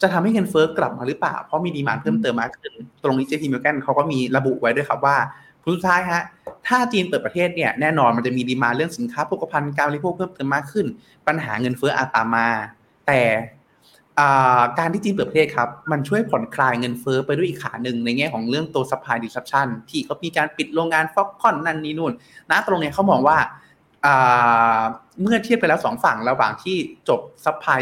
จะทำให้เงินเฟ้อกลับมาหรือเปล่า เพราะมี demand เพิ่มเติมมากขึ้น ตรงนี้ JP Morgan เขาก็มีระบุไว้ด้วยครับว่าผลสุดท้ายฮะถ้าจีนเปิดประเทศเนี่ยแน่นอนมันจะมีดีมานเรื่องสินค้าโภคภัณฑ์การบริโภคเพิ่มเติมมากขึ้น ปัญหาเงินเฟ้ออาจตามมา แต่ การที่จีนเปิดประเทศครับ มันช่วยผ่อนคลายเงินเฟ้อไปด้วยอีกขาหนึ่งในแง่ของเรื่องตัว supply disruption ที่เขามีการปิดโรงงานฟอกคอนนั่นนี่นู่นนะตรงนี้เขามองว่าเมื่อเทียบไปแล้วสองฝั่งระหว่างที่จบ supply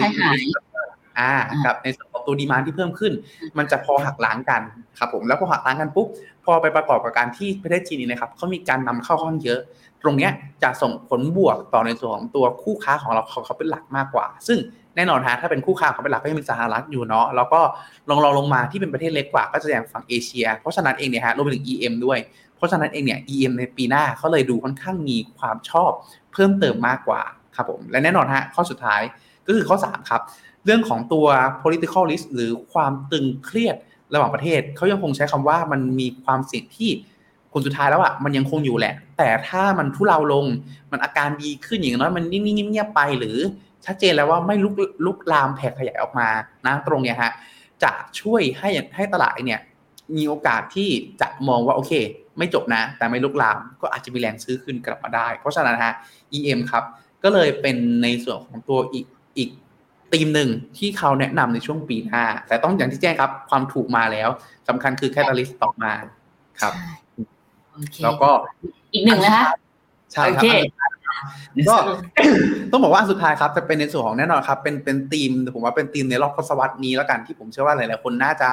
อ่ากับในส่วนของตัวดีมานที่เพิ่มขึ้น มันจะพอหักล้างกันครับผมแล้วพอหักล้างกันปุ๊บพอไปประกอบกับการที่ประเทศจีนนี่นะครับเขามีการนำเข้าค่อนเยอะ ตรงนี้จะส่งผลบวกต่อในส่วนของตัวคู่ค้าของเราเขาเขาเป็นหลักมากกว่า ซึ่ง แน่นอนฮะถ้าเป็นคู่ค้าเขาเป็นหลักก็ยังมีสหรัฐอยู่เนาะแล้วก็ลองลองลงมาที่เป็นประเทศเล็กกว่าก็จะอย่างฝั่งเอเชีย เพราะฉะนั้นเองเนี่ยฮะรวมไปถึง EM ด้วย เพราะฉะนั้นเองเนี่ย EM ในปีหน้าเขาเลยดูค่อนข้างมีความชอบเพิ่มเติมมากกว่าครับผมและแน่นอนฮะข้อสุดท้ายก็คือข้อ 3 ครับ เรื่องของตัว political risk หรือความตึงเครียดระหว่างประเทศเขายังคงใช้คำว่ามันมีความเสี่ยงที่คนสุดท้ายแล้วอะมันยังคงอยู่แหละ แต่ถ้ามันทุเลาลงมันอาการดีขึ้นอย่างน้อยมันนิ่งๆเงียบๆไปหรือ ชัดเจนแล้วว่าไม่ลุกลุกลามแผ่ขยายออกมานะตรงเนี้ยฮะจะช่วยให้ให้ตลาดเนี่ยมีโอกาสที่จะมองว่าโอเค ไม่จบนะ แต่ไม่ลุกลาม ก็อาจจะมีแรงซื้อขึ้นกลับมาได้ เพราะฉะนั้นฮะ EM ครับ ก็เลยเป็นในส่วนของตัวอีกอีกธีมหนึ่งที่เขาแนะนำในช่วงปีหน้า แต่ต้องอย่างที่แจ้งครับ ความถูกมาแล้วสำคัญคือแคตตาลิสต์ต่อมาครับแล้วก็อีกหนึ่งนะคะใช่ครับ ก็ต้องบอกว่าสุดท้ายครับจะเป็นในส่วนของแน่นอนครับ เป็นเป็นธีมผมว่าเป็นธีมในรอบทศวรรษนี้แล้วกันที่ผมเชื่อว่าหลายๆคนน่าจะ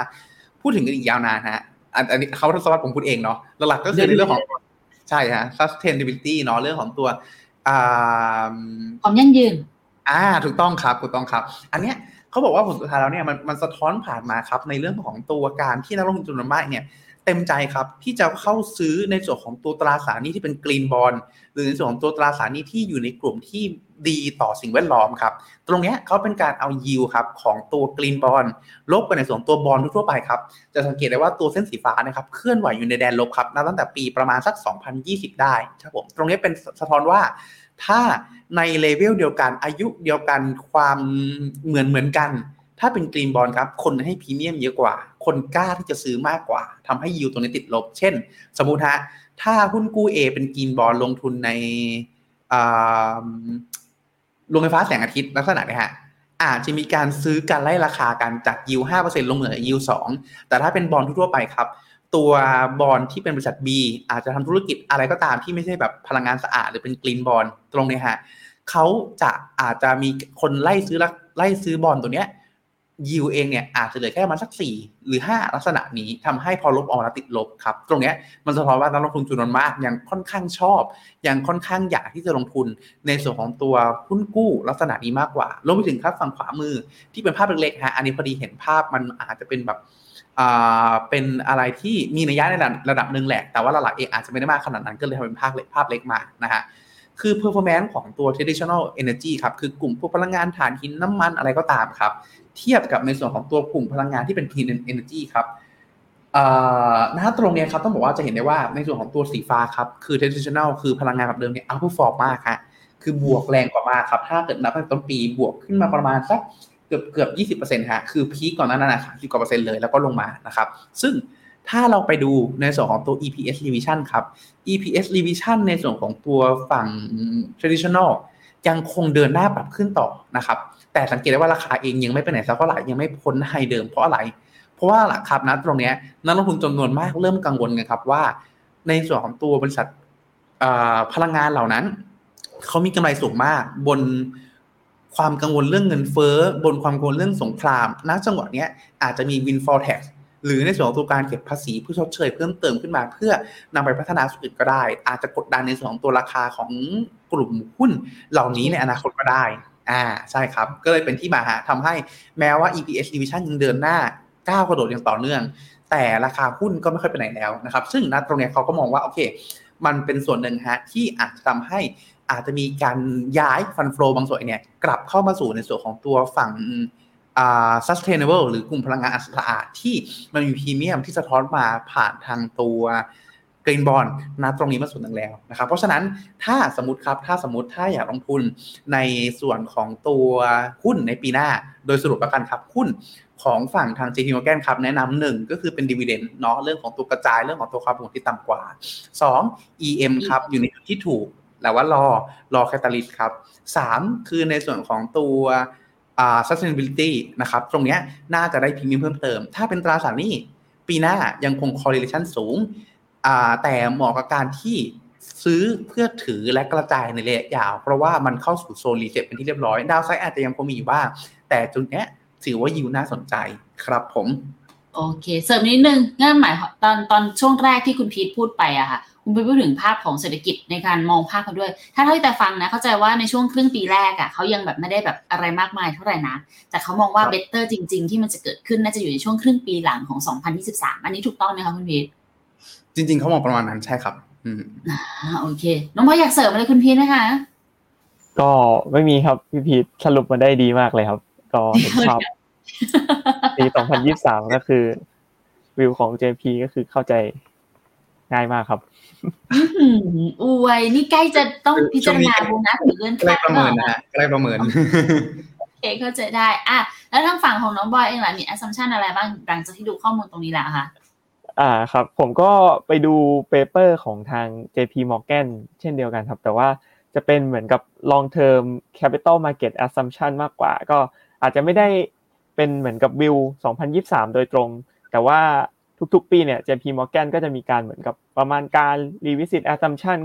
พูดถึงกันอีกยาวนานฮะอันนี้เขาทศวรรษผมพูดเองเนาะหลักก็คือในเรื่องของใช่ฮะ sustainability เนาะเรื่องของตัวความยั่งยืน อ่า ถูกต้องครับถูกต้องครับ อันเนี้ยเขาบอกว่าผลสุดท้ายแล้วเนี่ยมันมันสะท้อนผ่านมาครับ ในเรื่องของตัวการที่นักลงทุนจำนวนมากเนี่ย เต็มใจครับที่จะเข้าซื้อในส่วนของตัวตราสารนี้ที่เป็นกรีนบอลหรือในส่วนของตัวตราสารนี้ที่อยู่ในกลุ่มที่ดีต่อสิ่งแวดล้อมครับ ตรงนี้เขาเป็นการเอายิวครับของตัว green bond ลบไปในส่วนตัวบอลทั่วไปครับ จะสังเกตได้ว่าตัวเส้นสีฟ้านะครับเคลื่อนไหวอยู่ในแดนลบครับนับตั้งแต่ปีประมาณสัก 2020 ได้ครับผมตรงนี้เป็นสะท้อนว่าถ้าในเลเวลเดียวกันอายุเดียวกันความเหมือนเหมือนกัน ถ้าเป็น green bond ครับ คนให้พรีเมียมเยอะกว่า คนกล้าที่จะซื้อมากกว่าทำให้ยิวตัวนี้ติดลบ เช่น สมมุติฮะ ถ้าหุ้นกู้ A เป็น green bond ลงทุนในโรงไฟฟ้าแสงอาทิตย์ลักษณะนี้ฮะ อาจจะมีการซื้อการไล่ราคากันจากยิวห้าเปอร์เซ็นลงเหลือยิวสองแต่ถ้าเป็นบอลทั่วไปครับ ตัวบอลที่เป็นบริษัท B อาจจะทำธุรกิจอะไรก็ตามที่ไม่ใช่แบบพลังงานสะอาดหรือเป็นกรีนบอลตรงนี้ฮะเขาจะอาจจะมีคนไล่ซื้อไล่ซื้อบอลตัวเนี้ย ยิวเองเนี่ยอาจจะเหลือแค่ประมาณสัก 4 หรือ 5 ลักษณะนี้ทำให้พอลบออกแล้วติดลบครับ ตรงเนี้ยมันสะท้อนว่านักลงทุนจำนวนมากยังค่อนข้างชอบ ยังค่อนข้างอยากที่จะลงทุนในส่วนของตัวหุ้นกู้ลักษณะนี้มากกว่ารวมไปถึงครับฝั่งขวามือที่เป็นภาพเล็กๆฮะอันนี้พอดีเห็นภาพมันอาจจะเป็นแบบอ่าเป็นอะไรที่มีนัยยะในระดับระดับหนึ่งแหละ แต่ว่าหลักๆเองอาจจะไม่ได้มากขนาดนั้นก็เลยทำเป็นภาพเล็กภาพเล็กมานะฮะคือ performance ของตัว traditional energy ครับ คือกลุ่มพวกพลังงานถ่านหินน้ำมันอะไรก็ตามครับ เทียบกับในส่วนของตัวกลุ่มพลังงานที่เป็น clean energy ครับณตรงนี้ครับต้องบอกว่าจะเห็นได้ว่าในส่วนของตัวสีฟ้าครับคือ traditional คือพลังงานแบบเดิมเนี่ย outperform มากฮะคือบวกแรงกว่ามากครับ ถ้าเกิดนับตั้งแต่ต้นปีบวกขึ้นมาประมาณสักเกือบเกือบยี่สิบเปอร์เซ็นต์ฮะคือพีคก่อนหนั้นนะสิบกว่าเปอร์เซ็นต์เลยแล้วก็ลงมานะครับซึ่งถ้าเราไปดูในส่วนของตัว EPS revision ครับ EPS revision ในส่วนของตัวฝั่ง traditional ยังคงเดินหน้าปรับขึ้นต่อนะครับ แต่สังเกตได้ว่าราคาเองยังไม่ไปไหนสักเท่าไหร่ยังไม่พ้นไฮเดิมเพราะอะไร เพราะว่าหลักครับนะตรงนี้นักลงทุนจำนวนมากเริ่มกังวลกันครับว่า ในส่วนของตัวบริษัทพลังงานเหล่านั้นเขามีกำไรสูงมากบนความกังวลเรื่องเงินเฟ้อบนความกังวลเรื่องสงครามณจังหวะนี้อาจจะมี windfall tax หรือในส่วนของตัวการเก็บภาษีเพื่อชดเชยเพิ่มเติมขึ้นมา เพื่อนำไปพัฒนาส่วนอื่นก็ได้ อาจจะกดดันในส่วนของตัวราคาของกลุ่มหุ้นเหล่านี้ในอนาคตก็ได้ อ่าใช่ครับ ก็เลยเป็นที่มาฮะทำให้แม้ว่า EPS division ยังเดินหน้าก้าวกระโดดอย่างต่อเนื่อง แต่ราคาหุ้นก็ไม่ค่อยไปไหนแล้วนะครับ ซึ่งณตรงนี้เขาก็มองว่าโอเค มันเป็นส่วนหนึ่งฮะที่อาจจะทำให้อาจจะมีการย้ายฟันโฟลบางส่วนเนี่ยกลับเข้ามาสู่ในส่วนของตัวฝั่งอ่า sustainable หรือกลุ่มพลังงานสะอาดที่มันมีพรีเมียมที่สะท้อนมาผ่านทางตัว กรีนบอลนะตรงนี้มาส่วนหนึ่งแล้วนะครับเพราะฉะนั้นถ้าสมมติครับถ้าสมมติถ้าอยากลงทุนในส่วนของตัวหุ้นในปีหน้า โดยสรุปประกันครับหุ้นของฝั่งทาง JP Morgan ครับแนะนำหนึ่งก็คือเป็นดีเวเดนเนาะเรื่องของตัวกระจายเรื่องของตัวความผันที่ต่ำกว่า 2 EM ครับอยู่ในจุดที่ถูกแต่ว่ารอรอแคตตาลิสครับสามคือในส่วนของตัวอ่า sustainability นะครับ ตรงนี้น่าจะได้พรีเมียมเพิ่มเติม ถ้าเป็นตราสารหนี้ปีหน้ายังคง correlation สูง แต่เหมาะกับการที่ซื้อเพื่อถือและกระจายในระยะยาว เพราะว่ามันเข้าสู่โซน reset เป็นที่เรียบร้อย downside อาจจะยังคงมีอยู่บ้างแต่จุดนี้ถือว่ายิวน่าสนใจครับผมโอเคเสริมนิดนึงงั้นหมายตอนตอนช่วงแรกที่คุณพีทพูดไปอะค่ะ คุณไปพูดถึงภาพของเศรษฐกิจในการมองภาพเขาด้วย ถ้าเท่าที่แต่ฟังนะเข้าใจว่าในช่วงครึ่งปีแรกอะ่ะเขายังแบบไม่ได้แบบอะไรมากมายเท่าไหร่นะ แต่เขามองว่า better จริง ๆ ที่มันจะเกิดขึ้นน่าจะอยู่ในช่วงครึ่งปีหลังของ 2023 อันนี้ถูกต้องไหมคะคุณพีท จริง ๆเขามองประมาณนั้นใช่ครับ อืมอ่าโอเค น้องพ่ออยากเสริมอะไรคุณพีทนะคะก็ไม่มีครับพี่พีทสรุปมาได้ดีมากเลยครับ ก็เห็นภาพปี2023 ก็คือ วิวของ JP ก็คือเข้าใจง่ายมากครับอวยนี่ใกล้จะต้องพิจารณาโบนัสหรือเลื่อนขั้นใกล้ประเมินนะฮะใกล้ประเมินโอเคเข้าใจได้ อะ แล้วทางฝั่งของน้องบอยเองล่ะมี assumption อะไรบ้างหลังจากที่ดูข้อมูลตรงนี้แล้วคะ อ่าครับผมก็ไปดู paper ของทาง JP Morgan เช่นเดียวกันครับ แต่ว่าจะเป็นเหมือนกับ long term capital market assumption มากกว่า ก็อาจจะไม่ได้เป็นเหมือนกับวิว 2023 โดยตรง แต่ว่าทุกๆ ปีเนี่ย JP Morgan ก็จะมีการเหมือนกับประมาณการ revisit assumption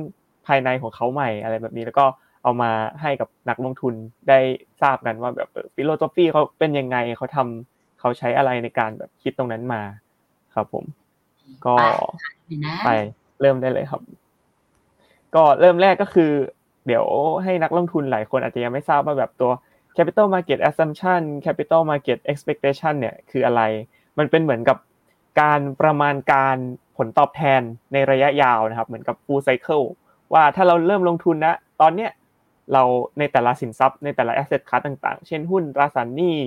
ภายในของเขาใหม่อะไรแบบนี้ แล้วก็เอามาให้กับนักลงทุนได้ทราบกันว่าแบบฟิโลโซฟีเขาเป็นยังไงเขาทำเขาใช้อะไรในการแบบคิดตรงนั้นมาครับผม ก็ไปเริ่มได้เลยครับ ก็เริ่มแรกก็คือ เดี๋ยวให้นักลงทุนหลายคนอาจจะยังไม่ทราบว่าแบบตัว capital market assumption capital market expectation เนี่ยคืออะไร มันเป็นเหมือนกับการประมาณการผลตอบแทนในระยะยาวนะครับ เหมือนกับ full cycle ว่าถ้าเราเริ่มลงทุนนะตอนเนี้ยเราในแต่ละสินทรัพย์ในแต่ละ asset class ต่างๆ เช่นหุ้นตราสารหนี้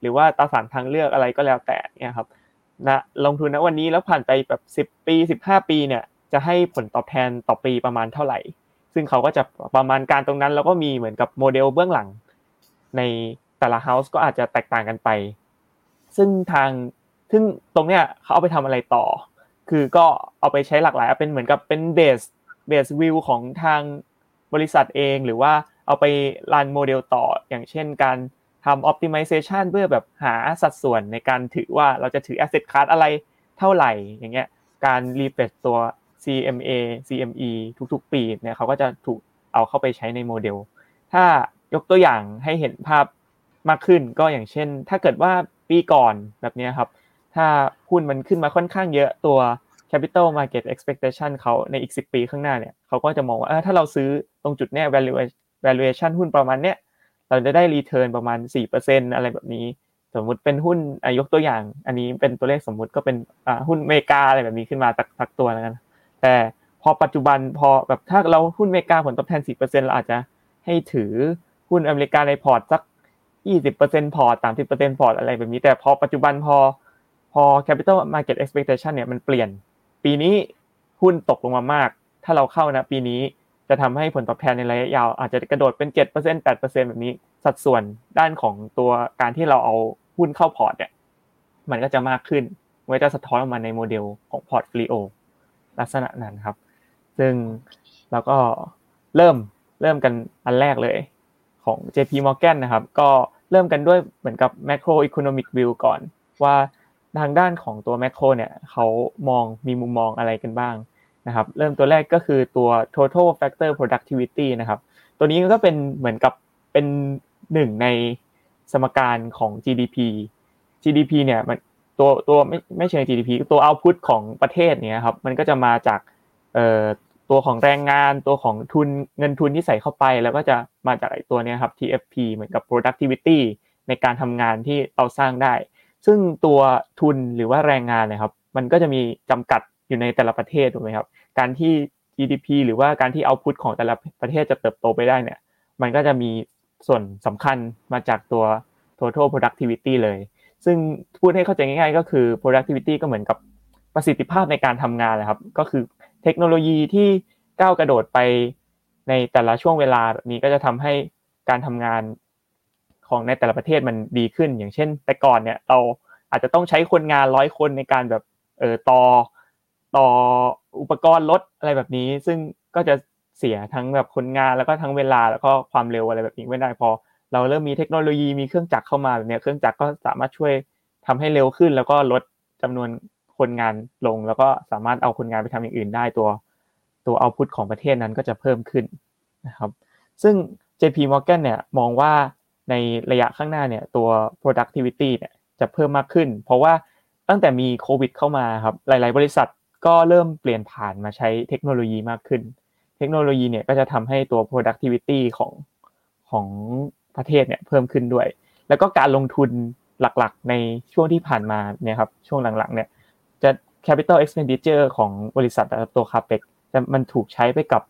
หรือว่าตราสารทางเลือกอะไรก็แล้วแต่เนี่ยครับ นะลงทุนณวันนี้แล้วผ่านไปแบบ10ปี15ปีเนี่ยจะให้ผลตอบแทนต่อปีประมาณเท่าไหร่ ซึ่งเขาก็จะประมาณการตรงนั้นแล้วก็มีเหมือนกับโมเดลเบื้องหลัง ในแต่ละเฮาส์ก็อาจจะแตกต่างกันไป ซึ่งทางซึ่งตรงเนี้ยเขาเอาไปทำอะไรต่อ คือก็เอาไปใช้หลากหลายเป็นเหมือนกับเป็น base base view ของทางบริษัทเอง หรือว่าเอาไป run โมเดลต่ออย่างเช่นการ ทำ optimization เพื่อแบบหาสัดส่วนในการถือว่าเราจะถือ asset class อะไรเท่าไหร่อย่างเงี้ยการ refresh ตัว CMA CME ทุกๆ ปีเนี่ยเขาก็จะถูกเอาเข้าไปใช้ในโมเดล ถ้ายกตัวอย่างให้เห็นภาพมากขึ้นก็อย่างเช่น ถ้าเกิดว่าปีก่อนแบบนี้ครับ ถ้าหุ้นมันขึ้นมาค่อนข้างเยอะตัว capital market expectation เขาในอีก 10 ปีข้างหน้าเนี่ยเขาก็จะมองว่าถ้าเราซื้อตรงจุดเนี้ย valuation หุ้นประมาณเนี้ย เราจะได้ return ประมาณ4%อะไรแบบนี้ สมมุติเป็นหุ้นยกตัวอย่าง อันนี้เป็นตัวเลขสมมุติก็เป็นหุ้นอเมริกาอะไรแบบนี้ขึ้นมาตักตัวแล้วกันแต่พอปัจจุบันพอแบบถ้าเราหุ้นอเมริกาผลตอบแทน4%เราอาจจะให้ถือหุ้นอเมริกาในพอร์ตสัก 20%พอร์ต30%พอร์ตอะไรแบบนี้ แต่พอปัจจุบันพอพอ capital market expectation เนี่ยมันเปลี่ยน ปีนี้หุ้นตกลงมามาก ถ้าเราเข้านะปีนี้ จะทำให้ผลตอบแทนในระยะยาวอาจจะกระโดดเป็น 7% 8%แบบนี้ สัดส่วนด้านของตัวการที่เราเอาหุ้นเข้าพอร์ตเนี่ยมันก็จะมากขึ้นไว้จะสะท้อนออกมาในโมเดลของพอร์ตฟลีโอลักษณะนั้นครับ ซึ่งเราก็เริ่มเริ่มกันอันแรกเลยของ JP Morgan นะครับ ก็เริ่มกันด้วยเหมือนกับ macro economic view ก่อน ว่าทางด้านของตัว macro เนี่ยเขามองมีมุมมองอะไรกันบ้าง นะครับเริ่มตัวแรกก็คือตัว total factor productivity นะครับตัวนี้ก็เป็นเหมือนกับเป็นหนึ่งในสมการของ GDP GDP เนี่ยมันตัวตัวไม่ไม่เชิง GDP ตัว output ของประเทศเนี่ยครับมันก็จะมาจากเอ่อตัวของแรงงานตัวของทุนเงินทุนที่ใส่เข้าไป แล้วก็จะมาจากไอ้ตัวเนี้ครับ TFP เหมือนกับ productivity ในการทำงานที่เราสร้างได้ ซึ่งตัวทุนหรือว่าแรงงานนะครับ มันก็จะมีจำกัด อยู่ในแต่ละประเทศถูกไหมครับ การที่ GDP หรือว่าการที่ output ของแต่ละประเทศจะเติบโตไปได้เนี่ย มันก็จะมีส่วนสำคัญมาจากตัว total productivity เลย ซึ่งพูดให้เข้าใจง่ายๆ ก็คือ productivity ก็เหมือนกับประสิทธิภาพในการทำงานนะครับ ก็คือเทคโนโลยีที่ก้าวกระโดดไปในแต่ละช่วงเวลาแบบนี้ก็จะทำให้การทำงานของในแต่ละประเทศมันดีขึ้น อย่างเช่น แต่ก่อนเนี่ยเราอาจจะต้องใช้คนงานร้อยคนในการแบบเออต่อ ต่ออุปกรณ์รถอะไรแบบนี้ ซึ่งก็จะเสียทั้งแบบคนงานแล้วก็ทั้งเวลาแล้วก็ความเร็วอะไรแบบนี้ไม่ได้พอ เราเริ่มมีเทคโนโลยีมีเครื่องจักรเข้ามาแบบนี้เครื่องจักรก็สามารถช่วยทำให้เร็วขึ้น แล้วก็ลดจำนวนคนงานลง แล้วก็สามารถเอาคนงานไปทำอย่างอื่นได้ตัว ตัวเอาพุทของประเทศนั้นก็จะเพิ่มขึ้นนะครับซึ่ง JP Morgan เนี่ยมองว่าในระยะข้างหน้าเนี่ยตัว productivity เนี่ยจะเพิ่มมากขึ้น เพราะว่าตั้งแต่มีโควิดเข้ามาครับหลาย ๆ บริษัท ก็เริ่มเปลี่ยนผ่านมาใช้เทคโนโลยีมากขึ้น เทคโนโลยีเนี่ยก็จะทำให้ตัว productivity ของของประเทศเนี่ยเพิ่มขึ้นด้วย แล้วก็การลงทุนหลักๆ ในช่วงที่ผ่านมาเนี่ยครับช่วงหลังๆเนี่ยจะ capital expenditure ของบริษัทตัว capex แต่มันถูกใช้ไปกับ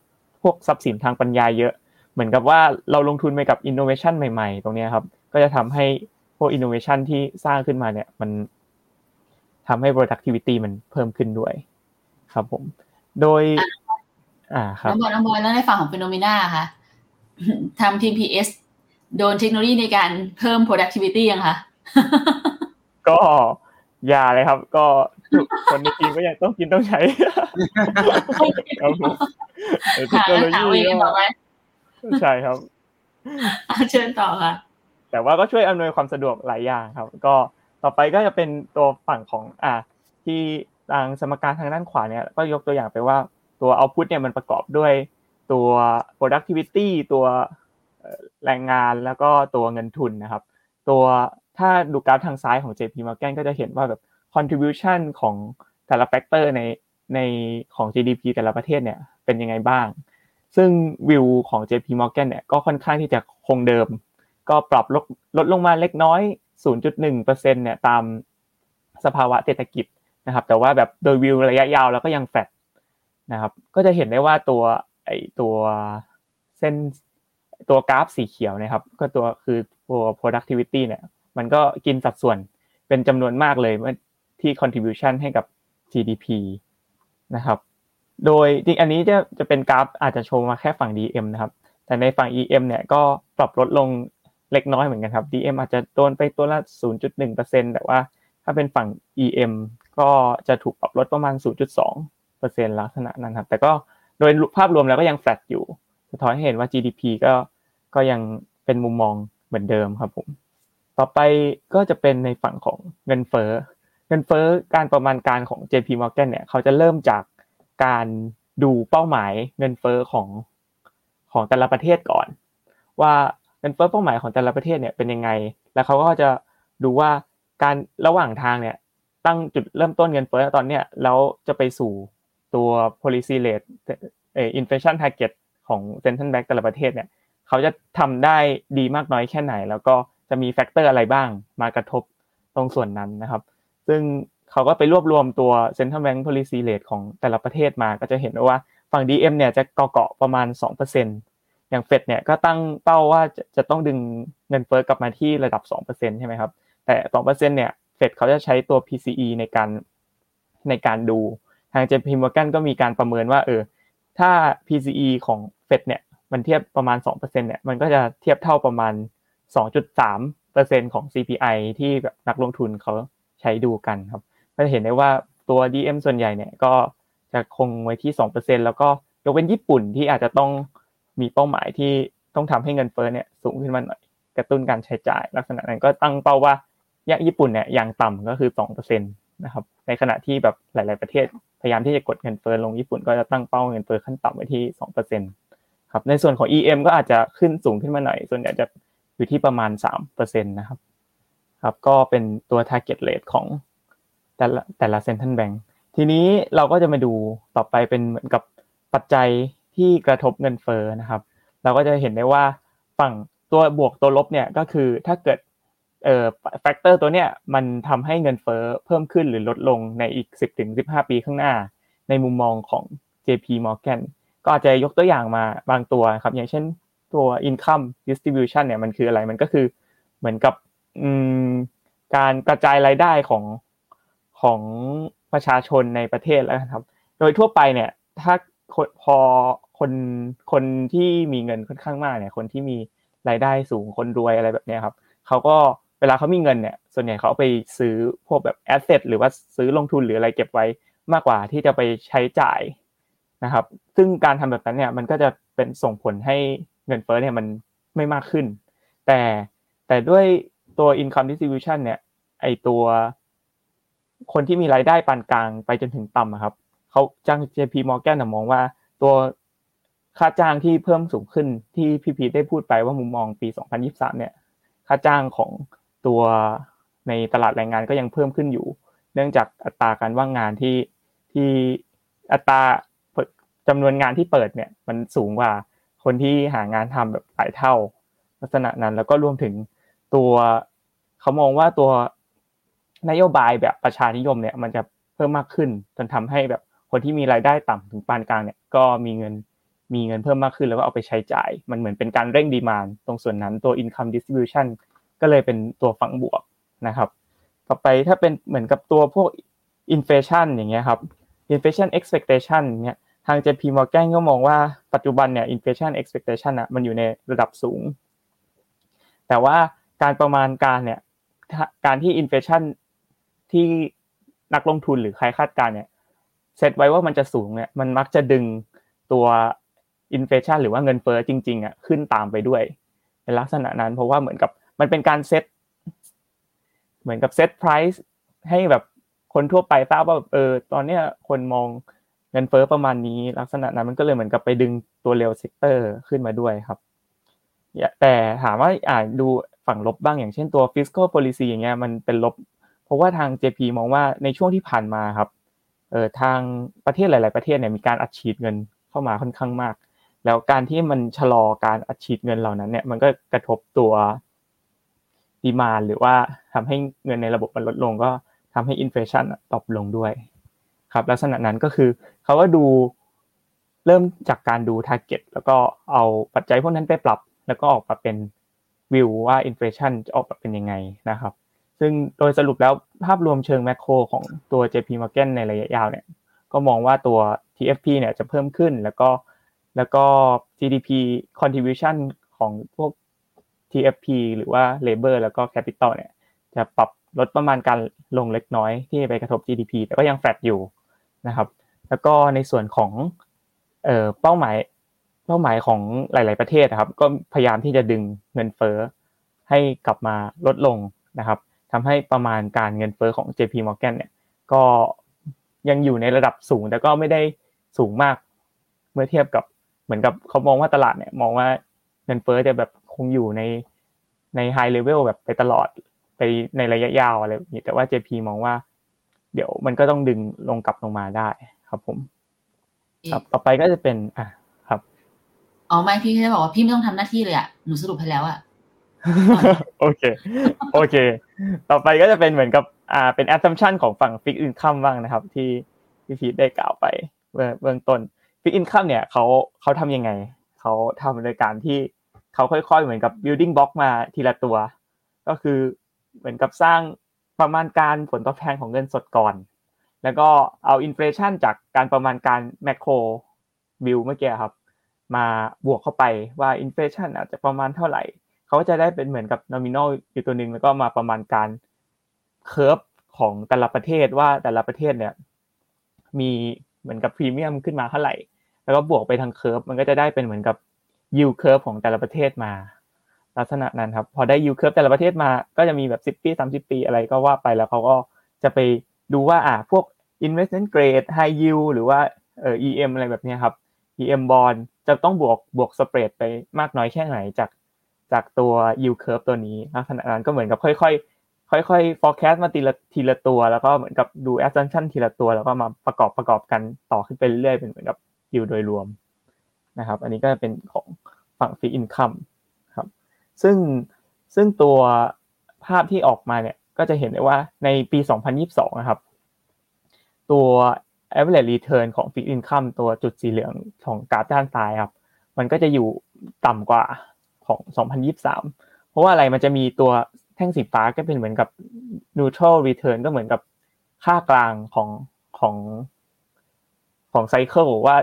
พวกทรัพย์สินทางปัญญาเยอะ เหมือนกับว่าเราลงทุนไปกับอินโนเวชันใหม่ ๆ ตรงนี้ครับ ก็จะทำให้พวกอินโนเวชันที่สร้างขึ้นมาเนี่ยมันทำให้ productivity มันเพิ่มขึ้นด้วย ครับผม โดย อ่าครับน้องบอลน้องบอลแล้วในฝั่งของ Finnomena ค่ะทำ TFP โดนเทคโนโลยีในการเพิ่ม productivity ยังคะก็อย่าเลยครับ ก็คนในทีมก็ยังต้องกินต้องใช้ครับผมเทคโนโลยีใช่ครับเชิญต่อค่ะ แต่ว่าก็ช่วยอำนวยความสะดวกหลายอย่างครับ ก็ต่อไปก็จะเป็นตัวฝั่งของอ่าที่ ทางสมการทางด้านขวาเนี่ยก็ยกตัวอย่างไปว่าตัว output เนี่ยมันประกอบด้วยตัว productivity ตัวแรงงานแล้วก็ตัวเงินทุนนะครับ ตัวถ้าดูกราฟทางซ้ายของ JP Morgan ก็จะเห็นว่าแบบ contribution ของแต่ละ factor ในในของ GDP แต่ละประเทศเนี่ยเป็นยังไงบ้าง ซึ่งวิวของ JP Morgan เนี่ยก็ค่อนข้างที่จะคงเดิม ก็ปรับลดลดลงมาเล็กน้อย 0.1%เนี่ยตามสภาวะเศรษฐกิจ นะครับ แต่ว่าแบบโดยวิวระยะยาวแล้วก็ยังแฟลตนะครับ ก็จะเห็นได้ว่าตัวไอตัวเส้นตัวกราฟสีเขียวนะครับ ก็ตัวคือตัว productivity เนี่ย มันก็กินสัดส่วนเป็นจำนวนมากเลยที่ contribution ให้กับ GDP นะครับ โดยจริงอันนี้จะจะเป็นกราฟอาจจะโชว์มาแค่ฝั่ง DM นะครับ แต่ในฝั่ง EM เนี่ยก็ปรับลดลงเล็กน้อยเหมือนกันครับ DM อาจจะโดนไปตัวละ 0.1%แต่ว่าถ้าเป็นฝั่ง EM ก็จะถูกปรับลดประมาณ 0.2%ลักษณะนั้นครับ แต่ก็โดยภาพรวมแล้วก็ยังแฟลตอยู่ สะท้อนให้เห็นว่า GDP ก็ก็ยังเป็นมุมมองเหมือนเดิมครับผม ต่อไปก็จะเป็นในฝั่งของเงินเฟ้อ เงินเฟ้อการประมาณการของ JP Morgan เนี่ย เขาจะเริ่มจากการดูเป้าหมายเงินเฟ้อของของแต่ละประเทศก่อน ว่าเงินเฟ้อเป้าหมายของแต่ละประเทศเนี่ยเป็นยังไง แล้วเขาก็จะดูว่าการระหว่างทางเนี่ย ตั้งจุดเริ่มต้นเงินเฟ้อตอนเนี้ยแล้วจะไปสู่ตัว policy rate เอ่อ inflation target ของ central bank แต่ละประเทศเนี่ยเขาจะทำได้ดีมากน้อยแค่ไหน แล้วก็จะมี factor อะไรบ้างมากระทบตรงส่วนนั้นนะครับ ซึ่งเขาก็ไปรวบรวมตัว central bank policy rate ของแต่ละประเทศมาก็จะเห็นว่าฝั่ง DM เนี่ยจะเกาะประมาณ 2%อย่างเฟดเนี่ยก็ตั้งเป้าว่าจะจะต้องดึงเงินเฟ้อกลับมาที่ระดับ 2%ใช่ไหมครับ แต่ 2%เนี่ย เฟดเขาจะใช้ตัว PCE ในการในการดู ทาง JP Morgan ก็มีการประเมินว่าเออถ้า PCE ของเฟดเนี่ยมันเทียบประมาณ 2%เนี่ยมันก็จะเทียบเท่าประมาณ 2.3%ของ CPI ที่แบบนักลงทุนเขาใช้ดูกันครับก็จะเห็นได้ว่าตัว DM ส่วนใหญ่เนี่ยก็จะคงไว้ที่ 2%แล้วก็ยกเว้นญี่ปุ่นที่อาจจะต้องมีเป้าหมายที่ต้องทำให้เงินเฟ้อเนี่ยสูงขึ้นมาหน่อยกระตุ้นการใช้จ่าย ลักษณะนั้นก็ตั้งเป้าว่า ยญี่ปุ่นเนี่ยอย่างต่ำก็คือ2%นตนะครับ ในขณะที่แบบหลาย ๆประเทศพยายามที่จะกดเงินเฟ้อลงญี่ปุ่นก็จะตั้งเป้าเงินเฟ้อขั้นต่ำไว้ที่2%ครับ ในส่วนของ EM ก็อาจจะขึ้นสูงขึ้นมาหน่อย ส่วนใหญ่จะอยู่ที่ประมาณ3%นะครับ ครับ ก็เป็นตัว target rate ของแต่ละแต่ละ central bank ทีนี้เราก็จะมาดูต่อไปเป็นเหมือนกับปัจจัยที่กระทบเงินเฟ้อนะครับ เราก็จะเห็นได้ว่าฝั่งตัวบวกตัวลบเนี่ยก็คือถ้าเกิด เอ่อแฟกเตอร์ตัวเนี้ยมันทำให้เงินเฟ้อเพิ่มขึ้นหรือลดลงในอีก 10ถึง15 ปีข้างหน้า ในมุมมองของ JP Morgan ก็อาจจะยกตัวอย่างมาบางตัวครับ อย่างเช่นตัว income distribution เนี่ยมันคืออะไรมันก็คือเหมือนกับการกระจายรายได้ของของประชาชนในประเทศแล้วครับ โดยทั่วไปเนี่ยถ้าพอคนคนที่มีเงินค่อนข้างมากเนี่ยคนที่มีรายได้สูงคนรวยอะไรแบบนี้ครับเขาก็ เวลาเขามีเงินเนี่ย ส่วนใหญ่เขาเอาไปซื้อพวกแบบแอสเซทหรือว่าซื้อลงทุนหรืออะไรเก็บไว้มากกว่าที่จะไปใช้จ่ายนะครับ ซึ่งการทำแบบนั้นเนี่ยมันก็จะเป็นส่งผลให้เงินเฟ้อเนี่ยมันไม่มากขึ้น แต่แต่ด้วยตัว income distribution เนี่ย ไอตัวคนที่มีรายได้ปานกลางไปจนถึงต่ำครับเขาจ้าง JP Morgan มองว่าตัวค่าจ้างที่เพิ่มสูงขึ้นที่พี่พีได้พูดไปว่ามุมมองปี 2023 เนี่ย ค่าจ้างของ ตัวในตลาดแรงงานก็ยังเพิ่มขึ้นอยู่ เนื่องจากอัตราการว่างงานที่ที่อัตราจำนวนงานที่เปิดเนี่ยมันสูงกว่าคนที่หางานทำแบบหลายเท่า ลักษณะนั้นแล้วก็รวมถึงตัวเขามองว่าตัวนโยบายแบบประชานิยมเนี่ยมันจะเพิ่มมากขึ้นจนทำให้แบบคนที่มีรายได้ต่ำถึงปานกลางเนี่ยก็มีเงินมีเงินเพิ่มมากขึ้นแล้วก็เอาไปใช้จ่าย มันเหมือนเป็นการเร่งดีมานตรงส่วนนั้นตัว income distribution ก็เลยเป็นตัวฝั่งบวกนะครับ ต่อไปถ้าเป็นเหมือนกับตัวพวก inflation อย่างเงี้ยครับ inflation expectation เนี่ยทาง JP Morgan ก็มองว่าปัจจุบันเนี่ย inflation expectation อะมันอยู่ในระดับสูง แต่ว่าการประมาณการเนี่ยการที่ inflation ที่นักลงทุนหรือใครคาดการเนี่ยเซตไว้ว่ามันจะสูงเนี่ยมันมักจะดึงตัวอินเฟชันหรือว่าเงินเฟ้อจริงๆอะขึ้นตามไปด้วย ในลักษณะนั้นเพราะว่าเหมือนกับ มันเป็นการเซตเหมือนกับ set price ให้แบบคนทั่วไปทราบว่าเออตอนเนี้ยคนมองเงินเฟ้อประมาณนี้ ลักษณะนั้นมันก็เลยเหมือนกับไปดึงตัว real sector ขึ้นมาด้วยครับแต่ถามว่าอ่าดูฝั่งลบบ้างอย่างเช่นตัว fiscal policy อย่างเงี้ยมันเป็นลบ เพราะว่าทาง JP มองว่าในช่วงที่ผ่านมาครับเออทางประเทศหลาย ๆ ประเทศเนี่ยมีการอัดฉีดเงินเข้ามาค่อนข้างมาก แล้วการที่มันชะลอการอัดฉีดเงินเหล่านั้นเนี่ยมันก็กระทบตัว demand หรือว่าทำให้เงินในระบบมันลดลง ก็ทำให้ inflation ตกลงด้วย ครับ ลักษณะนั้นก็คือเขาก็ดูเริ่มจากการดู target แล้วก็เอาปัจจัยพวกนั้นไปปรับ แล้วก็ออกมาเป็นวิวว่า inflation จะออกมาเป็นยังไงนะครับ ซึ่งโดยสรุปแล้วภาพรวมเชิง macro ของตัว JP Morgan ในระยะยาวเนี่ย ก็มองว่าตัว TFP เนี่ยจะเพิ่มขึ้นแล้วก็แล้วก็ GDP contribution ของพวก TFP หรือว่า labor แล้วก็ capital เนี่ยจะปรับลดประมาณการลงเล็กน้อยที่ไปกระทบ GDP แต่ก็ยังแฟลตอยู่นะครับ แล้วก็ในส่วนของเป้าหมายเป้าหมายของหลาย ๆประเทศนะครับ ก็พยายามที่จะดึงเงินเฟ้อให้กลับมาลดลงนะครับทำให้ประมาณการเงินเฟ้อของ JP Morgan เนี่ยก็ยังอยู่ในระดับสูง แต่ก็ไม่ได้สูงมาก เมื่อเทียบกับเหมือนกับเขามองว่าตลาดเนี่ยมองว่าเงินเฟ้อจะแบบ งอยู่ในในไฮเลเวลแบบไปตลอดไปในระยะยาวอะไรแบบนี้แต่ว่า JP มองว่า เดี๋ยวมันก็ต้องดึงลงกลับลงมาได้ครับผมครับต่อไปก็จะเป็น อะ ครับอ๋อไม่พี่แค่บอกว่าพี่ไม่ต้องทำหน้าที่เลยอะหนูสรุปให้แล้วอะโอเค โอเค ต่อไปก็จะเป็นเหมือนกับ อ่า เป็น assumption ของฝั่ง fixed income บ้างนะครับ ที่พี่พีทได้กล่าวไปเบื้องต้น fixed income เนี่ยเขาเขาทำยังไง เขาทำโดยการที่ เขาค่อยๆ เหมือนกับ building block มาทีละตัว ก็คือเหมือนกับสร้างประมาณการผลตอบแทนของเงินสดก่อน แล้วก็เอาอินฟลชันจากการประมาณการแมคโครวิวเมื่อกี้ครับ มาบวกเข้าไปว่า inflation อาจจะประมาณเท่าไหร่ เขาก็จะได้เป็นเหมือนกับ nominal อยู่ตัวหนึ่งแล้วก็มาประมาณการ curve ของแต่ละประเทศว่าแต่ละประเทศเนี่ยมีเหมือนกับพรีเมียมขึ้นมาเท่าไหร่ แล้วก็บวกไปทาง curve มันก็จะได้เป็นเหมือนกับ yield curve ของแต่ละประเทศมา ลักษณะนั้นครับ พอได้ yield curve แต่ละประเทศมา ก็จะมีแบบสิบปีสามสิบปีอะไรก็ว่าไปแล้วเขาก็จะไปดูว่าอ่าพวก investment grade high yield หรือว่าเอ่อ EM อะไรแบบนี้ครับ EM bond จะต้องบวกบวกสเปรดไปมากน้อยแค่ไหนจากจากตัว yield curve ตัวนี้ลักษณะนั้นก็เหมือนกับค่อยๆค่อยๆ forecast มาทีละทีละตัว แล้วก็เหมือนกับดู assumption ทีละตัว แล้วก็มาประกอบประกอบกันต่อขึ้นไปเรื่อยๆเป็นเหมือนกับ yield โดยรวม นะครับ อันนี้ก็เป็นของฝั่ง fixed income ครับ ซึ่งซึ่งตัวภาพที่ออกมาเนี่ย ก็จะเห็นได้ว่าในปี 2022 นะครับ ตัว average return ของ fixed income ตัวจุดสีเหลืองของกราฟด้านซ้ายครับ มันก็จะอยู่ต่ำกว่าของ 2023 เพราะว่าอะไรมันจะมีตัวแท่งสีฟ้าก็เป็นเหมือนกับ neutral return ก็เหมือนกับค่ากลางของของของไซเคิลว่า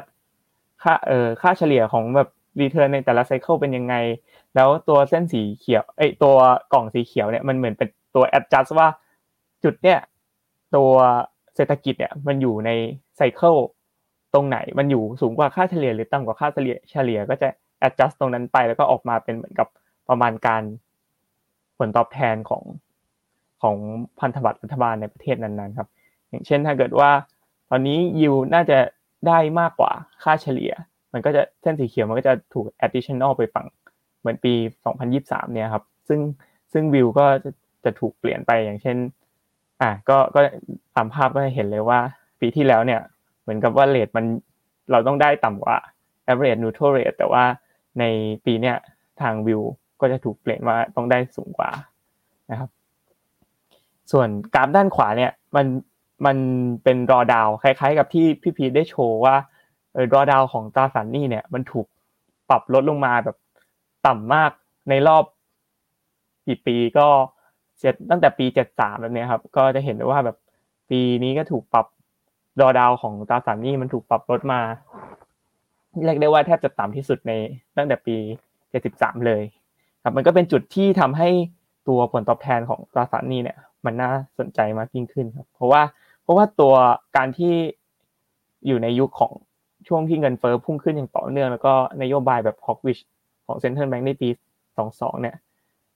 ค่าเอ่อค่าเฉลี่ยของแบบ return ในแต่ละไซเคิลเป็นยังไง แล้วตัวเส้นสีเขียวไอตัวกล่องสีเขียวเนี่ยมันเหมือนเป็นตัว adjust ว่าจุดเนี่ยตัวเศรษฐกิจเนี่ยมันอยู่ในไซเคิลตรงไหนมันอยู่สูงกว่าค่าเฉลี่ยหรือต่ำกว่าค่าเฉลี่ยเฉลี่ยก็จะ adjust ตรงนั้นไปแล้วก็ออกมาเป็นเหมือนกับประมาณการผลตอบแทนของของพันธบัตรรัฐบาลในประเทศนั้นๆครับ อย่างเช่นถ้าเกิดว่า ตอนนี้ยิวน่าจะ ได้มากกว่าค่าเฉลี่ย มันก็จะเส้นสีเขียวมันก็จะถูก additional ไปฝั่งเหมือนปี 2023 เนี่ยครับ ซึ่งซึ่งวิวก็จะจะถูกเปลี่ยนไปอย่างเช่น อะก็ก็ตามภาพก็จะเห็นเลยว่า ปีที่แล้วเนี่ย เหมือนกับว่าเลทมันเราต้องได้ต่ำกว่า average neutral rate แต่ว่าในปีเนี้ยทางวิวก็จะถูกเปลี่ยนว่าต้องได้สูงกว่านะครับ ส่วนกราฟด้านขวาเนี่ยมัน มันเป็นรอดาวคล้าย ๆ กับที่พี่พีได้โชว์ว่าเออรอดาวของตราสารหนี้เนี่ย มันถูกปรับลดลงมาแบบต่ำมากในรอบกี่ปีก็เจ็ดตั้งแต่ปีเจ็ดสามแบบนี้ครับ ก็จะเห็นได้ว่าแบบปีนี้ก็ถูกปรับรอดาวของตราสารหนี้มันถูกปรับลดมาเรียกได้ว่าแทบจะต่ำที่สุดในตั้งแต่ปีเจ็ดสิบสามเลย ครับ มันก็เป็นจุดที่ทำให้ตัวผลตอบแทนของตราสารหนี้เนี่ย มันน่าสนใจมากยิ่งขึ้นครับ เพราะว่า เพราะว่าตัวการที่อยู่ในยุคของช่วงที่เงินเฟ้อพุ่งขึ้นอย่างต่อเนื่อง แล้วก็นโยบายแบบ hawkish ของเซ็นทรัลแบงก์ในปี 22 เนี่ย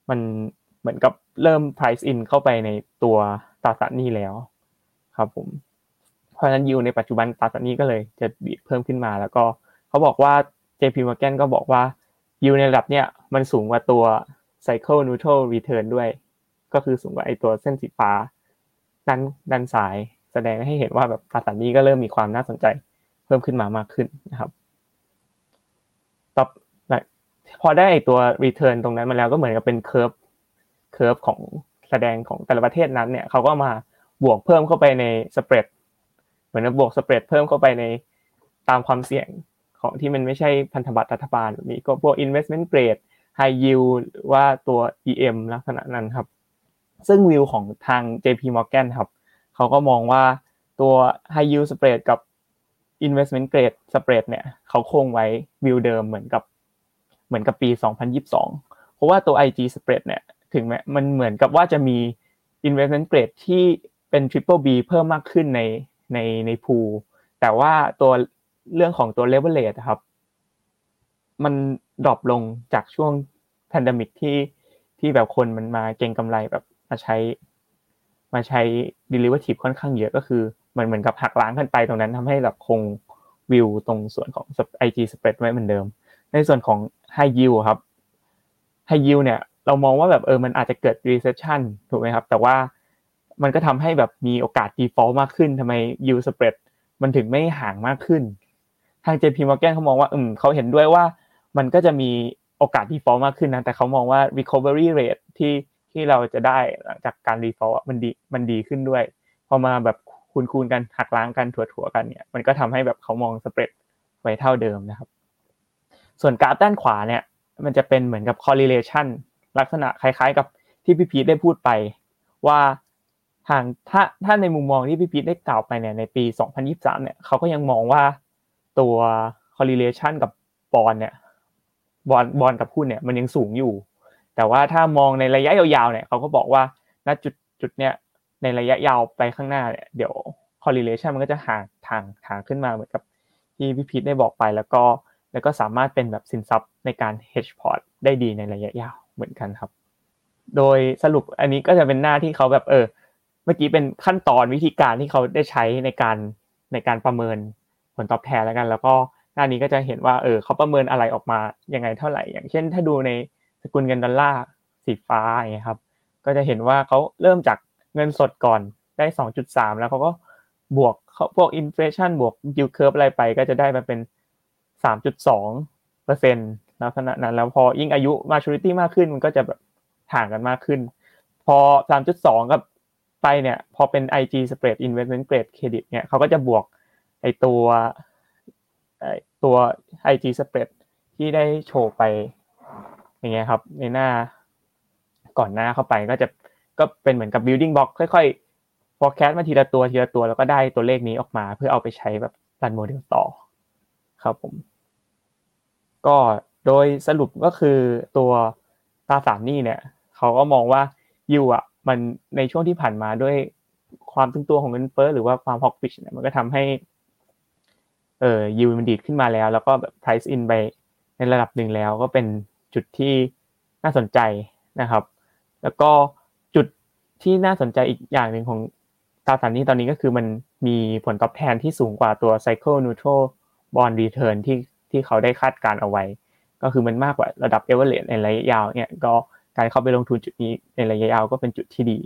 มันเหมือนกับเริ่ม price in เข้าไปในตัวตราสารหนี้แล้วครับผม เพราะฉะนั้นยูในปัจจุบันตราสารหนี้ก็เลยจะบีดเพิ่มขึ้นมา แล้วก็เขาบอกว่า JP Morgan ก็บอกว่ายูในระดับเนี่ยมันสูงกว่าตัว cycle neutral return ด้วย ก็คือสูงกว่าไอตัวเส้นสีฟ้าด้านด้านซ้าย แสดงให้เห็นว่าแบบตราสารนี้ก็เริ่มมีความน่าสนใจเพิ่มขึ้นมามากขึ้นนะครับต่อพอได้ตัว return ตรงนั้นมาแล้วก็เหมือนกับเป็น curve curve ของแสดงของแต่ละประเทศนั้นเนี่ยเขาก็มาบวกเพิ่มเข้าไปใน spread เหมือนกับบวก spread เพิ่มเข้าไปในตามความเสี่ยงของที่มันไม่ใช่พันธบัตรรัฐบาลแบบนี้ก็พวก investment grade high yield ว่าตัว EM ลักษณะนั้นครับ ซึ่งวิวของทาง JP Morgan ครับ เขาก็มองว่าตัว high yield spread กับ investment grade spread เนี่ยเขาคงไว้วิวเดิมเหมือนกับเหมือนกับปี 2022 เพราะว่าตัว IG spread เนี่ยถึงแม้มันเหมือนกับว่าจะมี investment grade ที่เป็น triple B เพิ่มมากขึ้นในในในพูแต่ว่าตัวเรื่องของตัว leverage ครับ มันดรอปลงจากช่วง pandemic ที่ที่แบบคนมันมาเก็งกำไรแบบมาใช้ มาใช้ derivative ค่อนข้างเยอะก็คือ มันเหมือนกับหักล้างกันไปตรงนั้นทำให้แบบคงวิวตรงส่วนของ IG spread ไว้เหมือนเดิม ในส่วนของ high yield ครับ high yield เนี่ย เรามองว่าแบบเออมันอาจจะเกิด recession ถูกไหมครับ แต่ว่ามันก็ทำให้แบบมีโอกาส default มากขึ้นทำไม yield spread มันถึงไม่ห่างมากขึ้น ทาง JP Morgan เขามองว่าอืมเขาเห็นด้วยว่ามันก็จะมีโอกาส default มากขึ้นนะแต่เขามองว่า recovery rate ที่ ที่เราจะได้หลังจากการ default มันดีมันดีขึ้นด้วย พอมาแบบคูณคูณกันหักล้างกันถั่วถั่วกันเนี่ย มันก็ทำให้แบบเขามองสเปรดไว้เท่าเดิมนะครับ ส่วนกราฟด้านขวาเนี่ย มันจะเป็นเหมือนกับ correlation ลักษณะคล้ายๆ กับที่พี่พีทได้พูดไป ว่าทางถ้าถ้าในมุมมองที่พี่พีทได้กล่าวไปเนี่ยในปี 2023 เนี่ยเขาก็ยังมองว่าตัว correlation กับบอลเนี่ยบอลบอลกับหุ้นเนี่ยมันยังสูงอยู่ แต่ว่าถ้ามองในระยะยาวๆเนี่ยเขาก็บอกว่าณจุดจุดเนี่ยในระยะยาวไปข้างหน้าเนี่ยเดี๋ยว correlation มันก็จะห่างทางทางขึ้นมาเหมือนกับที่พี่พีทได้บอกไปแล้วก็แล้วก็สามารถเป็นแบบสินทรัพย์ในการ hedge port ได้ดีในระยะยาวเหมือนกันครับ โดยสรุปอันนี้ก็จะเป็นหน้าที่เขาแบบเออ เมื่อกี้เป็นขั้นตอนวิธีการที่เขาได้ใช้ในการในการประเมินผลตอบแทนแล้วกัน แล้วก็หน้านี้ก็จะเห็นว่าเออเขาประเมินอะไรออกมายังไงเท่าไหร่ อย่างเช่น ถ้าดูใน สกุลเงินดอลลาร์สีฟ้าอย่างเงี้ยครับ ก็จะเห็นว่าเขาเริ่มจากเงินสดก่อนได้ 2.3 แล้วเขาก็บวกพวก inflation บวก yield curve อะไรไป ก็จะได้มาเป็น 3.2เปอร์เซ็นต์ลักษณะนั้นแล้วพอยิ่งอายุมาชูริตี้มากขึ้นมันก็จะแบบห่างกันมากขึ้น พอ 3.2 กับไปเนี่ย พอเป็น IG spread investment grade credit เนี่ยเขาก็จะบวกไอตัวไอตัว IG spread ที่ได้โชว์ไป อย่างเงี้ยครับในหน้าก่อนหน้าเข้าไปก็จะก็เป็นเหมือนกับ building block ค่อยๆ forecast มาทีละตัวทีละตัวแล้วก็ได้ตัวเลขนี้ออกมา เพื่อเอาไปใช้แบบrun โมเดลต่อครับผม ก็โดยสรุปก็คือตัวตราสารหนี้เนี่ยเขาก็มองว่ายูอะมันในช่วงที่ผ่านมาด้วยความตึงตัวของเงินเฟ้อหรือว่าความ hawkish เนี่ยมันก็ทำให้เอ่อยูมันดีดขึ้นมาแล้ว แล้วก็แบบ price in ไปในระดับหนึ่งแล้วก็เป็น จุดที่น่าสนใจนะครับ แล้วก็จุดที่น่าสนใจอีกอย่างหนึ่งของตราสารนี้ตอนนี้ก็คือมันมีผลตอบแทนที่สูงกว่าตัว cycle neutral bond return ที่ที่เขาได้คาดการเอาไว้ ก็คือมันมากกว่าระดับ average ในระยะยาวเนี่ยก็การเข้าไปลงทุนจุดนี้ในระยะยาวก็เป็นจุดที่ดี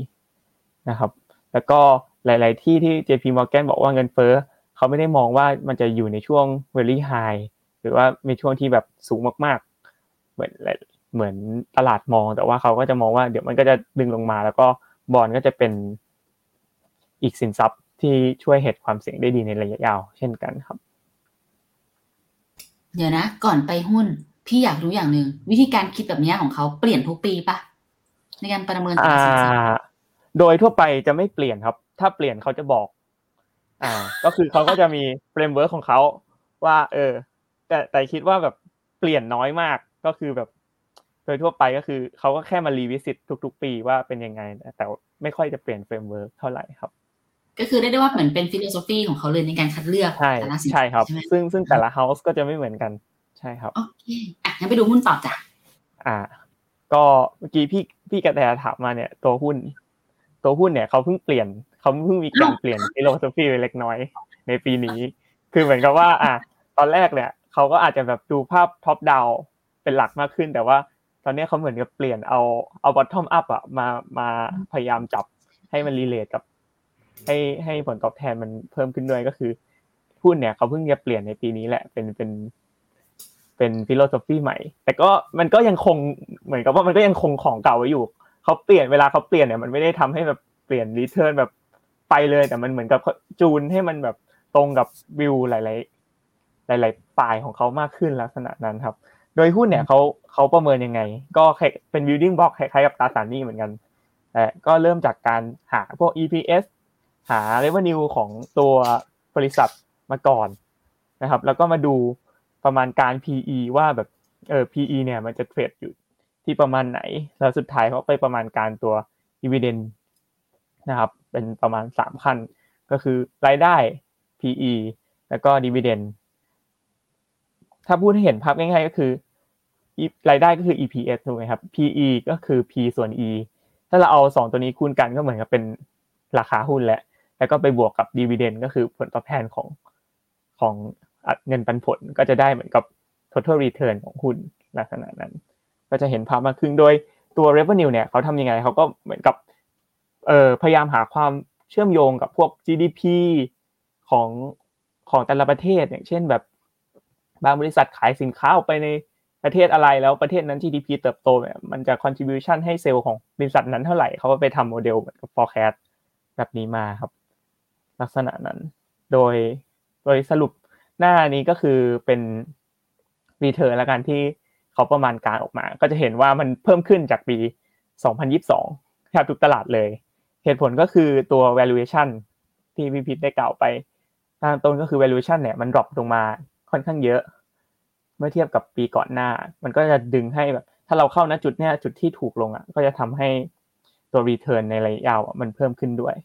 นะครับ แล้วก็หลาย ๆ ที่ที่ JP Morgan บอกว่าเงินเฟ้อเขาไม่ได้มองว่ามันจะอยู่ในช่วง very high หรือว่ามีช่วงที่แบบสูงมากๆ เหมือนเหมือนตลาดมองแต่ว่าเขาก็จะมองว่าเดี๋ยวมันก็จะดึงลงมา แล้วก็บอลก็จะเป็นอีกสินทรัพย์ที่ช่วย hedge ความเสี่ยงได้ดีในระยะยาว เช่นกันครับ เดี๋ยวนะ ก่อนไปหุ้นพี่อยากรู้อย่างหนึ่งวิธีการคิดแบบนี้ของเขาเปลี่ยนทุกปีปะในการประเมินอ่าโดยทั่วไปจะไม่เปลี่ยนครับ ถ้าเปลี่ยนเขาจะบอก อ่า ก็คือเขาก็จะมี framework ของเขาว่า เออ แต่แต่คิดว่าแบบเปลี่ยนน้อยมาก ก็คือแบบ โดยทั่วไปก็คือเขาก็แค่มา revisit ทุก ๆ ปีว่าเป็นยังไง แต่ไม่ค่อยจะเปลี่ยน framework เท่าไหร่ครับ ก็คือได้ได้ว่าเหมือนเป็น philosophy ของเขาเลยในการคัดเลือกใช่แต่ละสินใช่ครับใช่ไหมซึ่งซึ่งแต่ละ house ก็จะไม่เหมือนกัน ใช่ครับโอเคอะงั้นไปดูหุ้นต่อจ้ะอ่า ก็เมื่อกี้พี่พี่กระแตถามมาเนี่ย ตัวหุ้น ตัวหุ้นเนี่ยเขาเพิ่งเปลี่ยนเขาเพิ่งมีการเปลี่ยน philosophy ไปเล็กน้อยในปีนี้ คือเหมือนกับว่า อะตอนแรกเนี่ยเขาก็อาจจะแบบดูภาพ top down เป็นหลักมากขึ้น แต่ว่าตอนนี้เขาเหมือนกับเปลี่ยนเอาเอา bottom up อะมามาพยายามจับให้มัน relate กับ ให้ให้ผลตอบแทนมันเพิ่มขึ้นด้วยก็คือหุ้นเนี่ยเขาเพิ่งจะเปลี่ยนในปีนี้แหละ เป็นเป็นเป็น philosophy ใหม่ แต่ก็มันก็ยังคงเหมือนกับว่ามันก็ยังคงของเก่าไว้อยู่เขาเปลี่ยนเวลาเขาเปลี่ยนเนี่ยมันไม่ได้ทำให้แบบเปลี่ยน return แบบไปเลยแต่มันเหมือนกับจูนให้มันแบบตรงกับวิวหลาย ๆ หลาย ๆ ปลายของเขามากขึ้นลักษณะนั้นครับ โดยหุ้นเนี่ยเขาเขาประเมินยังไง ก็เป็น building block คล้ายๆกับตราสารหนี้เหมือนกันแต่ก็เริ่มจากการหาพวก EPS หา revenue ของตัวบริษัทมาก่อนนะครับ แล้วก็มาดูประมาณการ PE ว่าแบบเออ PE เนี่ยมันจะเทรดอยู่ที่ประมาณไหน แล้วสุดท้ายเขาไปประมาณการตัว dividend นะครับ เป็นประมาณสามขั้นก็คือรายได้ PE แล้วก็ dividend ถ้าพูดให้เห็นภาพง่ายๆก็คือรายได้ก็คือ EPS ถูกไหมครับ PE ก็คือ P ส่วน E ถ้าเราเอาสองตัวนี้คูณกันก็เหมือนกับเป็นราคาหุ้นแหละ แล้วก็ไปบวกกับ dividend ก็คือผลตอบแทนของของเงินปันผลก็จะได้เหมือนกับ total return ของหุ้นลักษณะนั้น ก็จะเห็นภาพมากขึ้นโดยตัว revenue เนี่ยเขาทำยังไงเขาก็เหมือนกับเอ่อพยายามหาความเชื่อมโยงกับพวก GDP ของของแต่ละประเทศอย่างเช่นแบบ บางบริษัทขายสินค้าออกไปในประเทศอะไรแล้วประเทศนั้น GDP เติบโตเนี่ยมันจะ contribution ให้เซลล์ของบริษัทนั้นเท่าไหร่เขาก็ไปทำโมเดลเหมือนกับ forecast แบบนี้มาครับ ลักษณะนั้น โดยโดยสรุปหน้านี้ก็คือเป็นรีเทิร์นละกันที่เขาประมาณการออกมา ก็จะเห็นว่ามันเพิ่มขึ้นจากปี 2022แทบทุกตลาดเลย เหตุผลก็คือตัว valuation ที่พี่พิทได้กล่าวไปตางต้นก็คือ valuation เนี่ยมันดรอปลงมาค่อนข้างเยอะ เมื่อเทียบกับปีก่อนหน้า มันก็จะดึงให้แบบ ถ้าเราเข้าณจุดเนี้ยจุดที่ถูกลงอะ ก็จะทำให้ตัว return ในระยะยาวมันเพิ่มขึ้นด้วย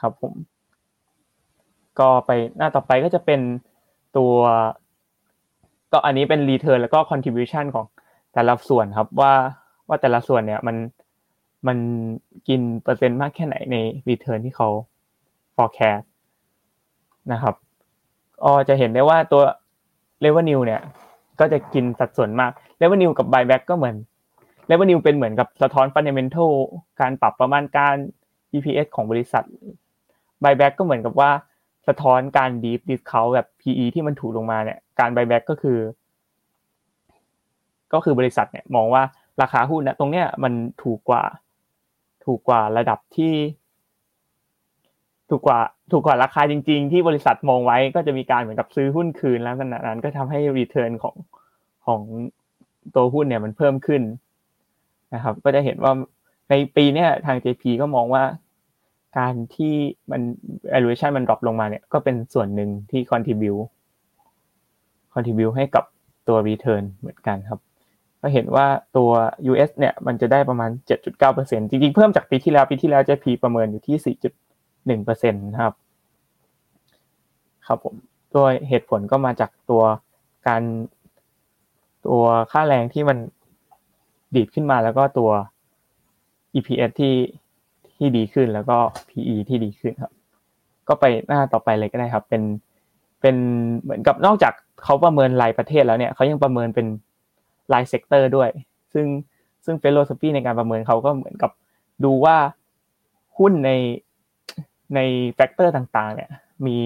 ครับผม ก็ไปหน้าต่อไปก็จะเป็นตัว ก็อันนี้เป็น return แล้วก็ contribution ของแต่ละส่วนครับว่าว่าแต่ละส่วนเนี่ยมันมันกินเปอร์เซ็นต์มากแค่ไหนใน return ที่เขา forecast นะครับก็จะเห็นได้ว่าตัว revenue เนี่ย ก็จะกินสัดส่วนมาก revenue กับ buyback ก็เหมือน revenue เป็นเหมือนกับสะท้อน fundamental การปรับประมาณการ EPS ของบริษัท buyback ก็เหมือนกับว่าสะท้อนการ deep discount แบบ PE ที่มันถูกลงมาเนี่ย การ buyback ก็คือ ก็คือบริษัทเนี่ยมองว่าราคาหุ้นนะตรงเนี้ยมันถูกกว่า ถูกกว่าระดับที่ ถูกกว่าถูกกว่าราคาจริง ๆ ที่บริษัทมองไว้ก็จะมีการเหมือนกับซื้อหุ้นคืนแล้วขณะนั้นก็ทำให้ return ของของตัวหุ้นเนี่ยมันเพิ่มขึ้นนะครับ ก็จะเห็นว่าในปีเนี้ยทาง JP ก็มองว่าการที่มัน valuation มันดรอปลงมาเนี่ยก็เป็นส่วนหนึ่งที่ contribute contribute ให้กับตัว return เหมือนกันครับ ก็เห็นว่าตัว US เนี่ยมันจะได้ประมาณ 7.9%จริงๆ เพิ่มจากปีที่แล้ว ปีที่แล้ว JP ประเมินอยู่ที่ 4.1%นะครับ ครับผมโดยเหตุผลก็มาจากตัวการตัวค่าแรงที่มันดีดขึ้นมาแล้วก็ตัว EPS ที่ที่ดีขึ้นแล้วก็ PE ที่ดีขึ้นครับ ก็ไปหน้าต่อไปเลยก็ได้ครับ เป็นเป็นเหมือนกับนอกจากเขาประเมินรายประเทศแล้วเนี่ยเขายังประเมินเป็นราย sector ด้วย ซึ่งซึ่ง philosophy ในการประเมินเขาก็เหมือนกับดูว่าหุ้นใน ใน factor ต่างๆ เนี่ย มี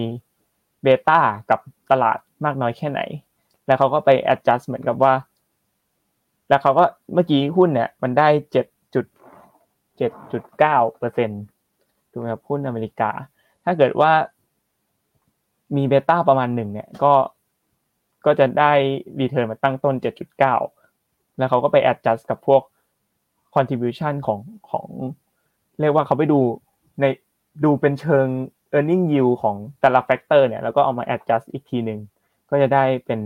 beta กับตลาดมากน้อยแค่ไหน แล้วเขาก็ไป adjust เหมือนกับว่า แล้วเขาก็เมื่อกี้หุ้นเนี่ย มันได้เจ็ดจุดเจ็ดจุดเก้าเปอร์เซ็นต์ถูกไหมครับหุ้นอเมริกา ถ้าเกิดว่า มี beta ประมาณหนึ่งเนี่ยก็ก็จะได้ return มาตั้งต้นเจ็ดจุดเก้าแล้วเขาก็ไป adjust กับพวก contribution ของของ เรียกว่าเขาไปดูใน ดูเป็นเชิง earning yield ของแต่ละ factor เนี่ยแล้วก็เอามา adjust อีกทีหนึ่งก็จะได้เป็น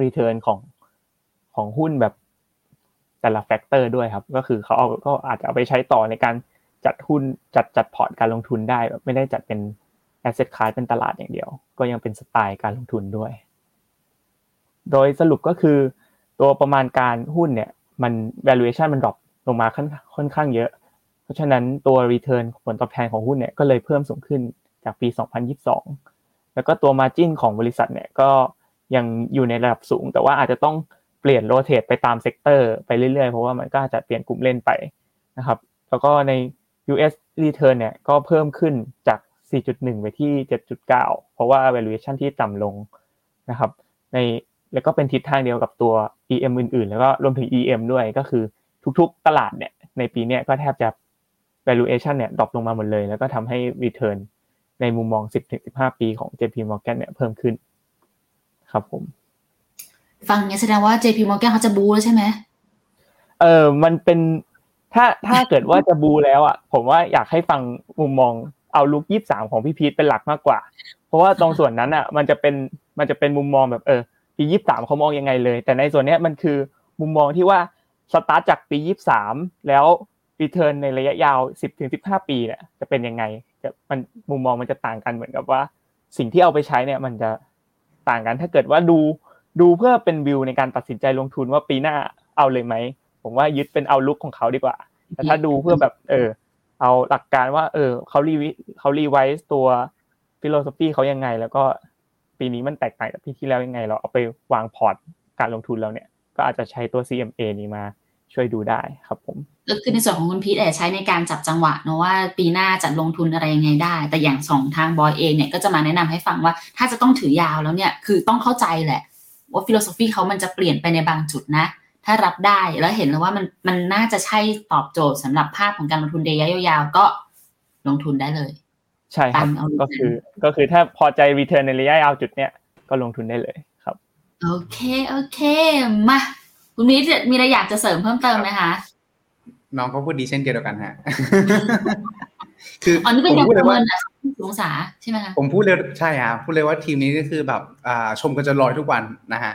return ของของหุ้นแบบแต่ละ factor ด้วยครับ ก็คือเขาเอาก็อาจจะเอาไปใช้ต่อในการจัดหุ้นจัดจัดพอร์ตการลงทุนได้แบบไม่ได้จัดเป็น asset class เป็นตลาดอย่างเดียว ก็ยังเป็นสไตล์การลงทุนด้วย โดยสรุปก็คือตัวประมาณการหุ้นเนี่ยมัน valuation มัน drop ลงมาค่อนข้างเยอะ เพราะฉะนั้นตัว return ผลตอบแทนของหุ้นเนี่ยก็เลยเพิ่มสูงขึ้นจากปี 2022 แล้วก็ตัว margin ของบริษัทเนี่ยก็ยังอยู่ในระดับสูง แต่ว่าอาจจะต้องเปลี่ยน rotate ไปตาม sector ไปเรื่อยๆ เพราะว่ามันก็อาจจะเปลี่ยนกลุ่มเล่นไปนะครับ แล้วก็ใน US return เนี่ยก็เพิ่มขึ้นจาก 4.1 ไปที่ 7.9 เพราะว่า valuation ที่ต่ำลงนะครับ ในแล้วก็เป็นทิศทางเดียวกับตัว EM อื่นๆ แล้วก็รวมถึง EM ด้วยก็คือทุกๆ ตลาดเนี่ยในปีนี้ก็แทบจะ valuation เนี่ยดรอปลงมาหมดเลย แล้วก็ทำให้ return ในมุมมอง 10-15 ปีของ JP Morgan เนี่ยเพิ่มขึ้น ครับผม ฟังเนี้ยแสดงว่า JP Morgan เขาจะบูแล้วใช่ไหมเออมันเป็นถ้าถ้าเกิดว่าจะบูแล้วอะ ผมว่าอยากให้ฟังมุมมองเอาลุกยี่สามของพี่พีทเป็นหลักมากกว่า เพราะว่าตรงส่วนนั้นอะ มันจะเป็นมันจะเป็นมุมมองแบบเออปียี่สามเขามองยังไงเลย แต่ในส่วนเนี้ยมันคือมุมมองที่ว่าสตาร์ทจากปียี่สามแล้ว รีเทิร์นในระยะยาวสิบถึงสิบห้าปีเนี่ยจะเป็นยังไงจะมันมุมมองมันจะต่างกันเหมือนกับว่า สิ่งที่เอาไปใช้เนี่ยมันจะต่างกันถ้าเกิดว่าดูดูเพื่อเป็นวิวในการตัดสินใจลงทุนว่าปีหน้าเอาเลยไหมผมว่ายึดเป็น outlook ของเขาดีกว่า แต่ถ้าดูเพื่อแบบเออ เอาหลักการว่า เออเขา revi- เขา revise ตัว philosophy เขายังไง แล้วก็ปีนี้มันแตกต่างจากปีที่แล้วยังไง เราเอาไปวางพอร์ตการลงทุนเราเนี่ย ก็อาจจะใช้ตัว CMA นี้มา ช่วยดูได้ครับผมก็คือในส่วนของคุณพีทอาจจะใช้ในการจับจังหวะเนอะว่าปีหน้าจะลงทุนอะไรยังไงได้ แต่อย่างส่วนทางบอยเองเนี่ยก็จะมาแนะนำให้ฟังว่า ถ้าจะต้องถือยาวแล้วเนี่ยคือต้องเข้าใจแหละ ว่าฟิโลโซฟีเขามันจะเปลี่ยนไปในบางจุดนะ ถ้ารับได้แล้วเห็นแล้วว่ามันมันน่าจะใช่ตอบโจทย์สำหรับภาพของการลงทุนระยะยาวๆก็ลงทุนได้เลย ใช่ครับตามเอาก็คือก็คือถ้าพอใจ return ในระยะยาวจุดเนี้ยก็ลงทุนได้เลยครับ โอเคโอเคมา คุณพีทมีอะไรอยากจะเสริมเพิ่มเติมไหมคะ น้องเขาพูดดีเช่นเดียวกันฮะ คืออ๋อนี่เป็นผมการพูดปเลยระเมิว่านแบบองศาใช่ไหมคะผมพูดเลยใช่ฮะพูดเลยว่าทีมนี้ก็คือแบบอ่าชมกันจะลอยทุกวันนะฮะ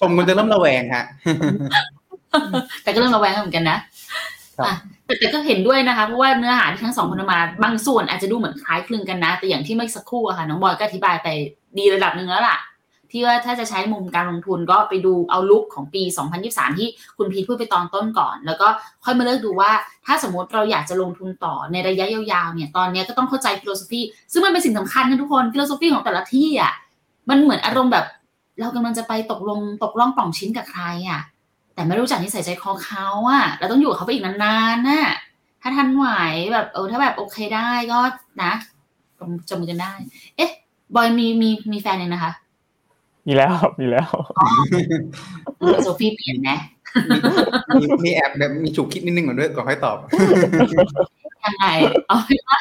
ชมกันจะเริ่มระแวงฮะ แต่ก็เรื่องระแวงเหมือนกันนะครับอะแต่แต่ก็เห็นด้วยนะคะเพราะว่าเนื้อหาที่ทั้งสองคนเอามาบางส่วนอาจจะดูเหมือนคล้ายคลึงกันนะ แต่อย่างที่เมื่อสักครู่อะค่ะน้องบอยก็อธิบายไปดีระดับหนึ่งแล้วล่ะ ที่ว่าถ้าจะใช้มุมการลงทุนก็ไปดูเอาลุกของปี 2023 ที่คุณพีทพูดไปตอนต้นก่อน แล้วก็ค่อยมาเลือกดูว่า ถ้าสมมติเราอยากจะลงทุนต่อในระยะยาวๆเนี่ยตอนนี้ก็ต้องเข้าใจ philosophy ซึ่งมันเป็นสิ่งสำคัญนะทุกคน philosophy ของแต่ละที่อะมันเหมือนอารมณ์แบบ เรากำลังจะไปตกลงตกล่องปล่องชิ้นกับใครอะ แต่ไม่รู้จักนิสัยใจคอเขาอะเราต้องอยู่กับเขาไปอีกนานๆน่ะถ้าทันไหวแบบเออถ้าแบบโอเคได้ก็นะจมกันได้ เอ๊ะบอยมีมีมีแฟนยังนะคะ มีแล้วครับมีแล้วโซฟีเปลี่ยนนะมีมีแอบแบบมีฉุกคิดนิดนึงก่อนด้วยก่อนค่อยตอบยังไงเอาเป็นว่า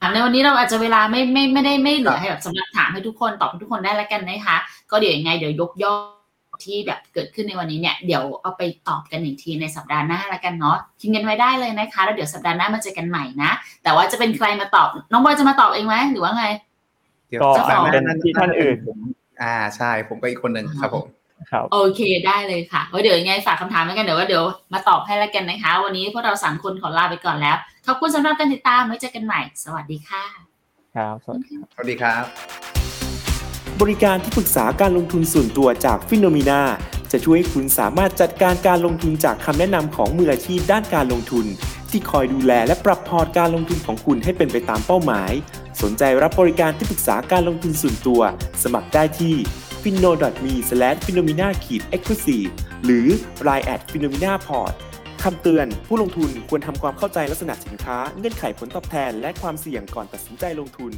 ถามในวันนี้เราอาจจะเวลาไม่ไม่ไม่ได้ไม่เหลือให้แบบสำหรับถามให้ทุกคนตอบให้ทุกคนได้แล้วกันนะคะ ก็เดี๋ยวยังไงเดี๋ยวยกย่อที่แบบเกิดขึ้นในวันนี้เนี่ยเดี๋ยวเอาไปตอบกันอีกทีในสัปดาห์หน้าแล้วกันเนาะทิ้งกันไว้ได้เลยนะคะ แล้วเดี๋ยวสัปดาห์หน้ามาเจอกันใหม่นะ แต่ว่าจะเป็นใครมาตอบ น้องบอยจะมาตอบเองไหมหรือว่าไงเดี๋ยวก็สัปดาห์หเป็นที่ท่านอื่นผม อ่าใช่ผมก็อีกคนหนึ่งครับผมครับโอเคได้เลยค่ะไว้เดี๋ยวยังไงฝากคำถามไว้กันเดี๋ยวว่าเดี๋ยวมาตอบให้แล้วกันนะคะ วันนี้พวกเราสามคนขอลาไปก่อนแล้ว ขอบคุณสำหรับการติดตามไว้เจอกันใหม่ สวัสดีค่ะ ครับสวัสดีสวัสดีครับ บริการที่ปรึกษาการลงทุนส่วนตัวจากฟิโนมีนาจะช่วยให้คุณสามารถจัดการการลงทุนจากคำแนะนำของมืออาชีพด้านการลงทุน ที่คอยดูแลและปรับพอร์ตการลงทุนของคุณให้เป็นไปตามเป้าหมาย สนใจรับบริการที่ปรึกษาการลงทุนส่วนตัว สมัครได้ที่ f i n o m e f i n o m i n a e x c l u s i v e หรือ line at f i n o m i n a p o r t คำเตือน ผู้ลงทุนควรทำความเข้าใจลักษณะสินค้า เงื่อนไขผลตอบแทน และความเสี่ยงก่อนตัดสินใจลงทุน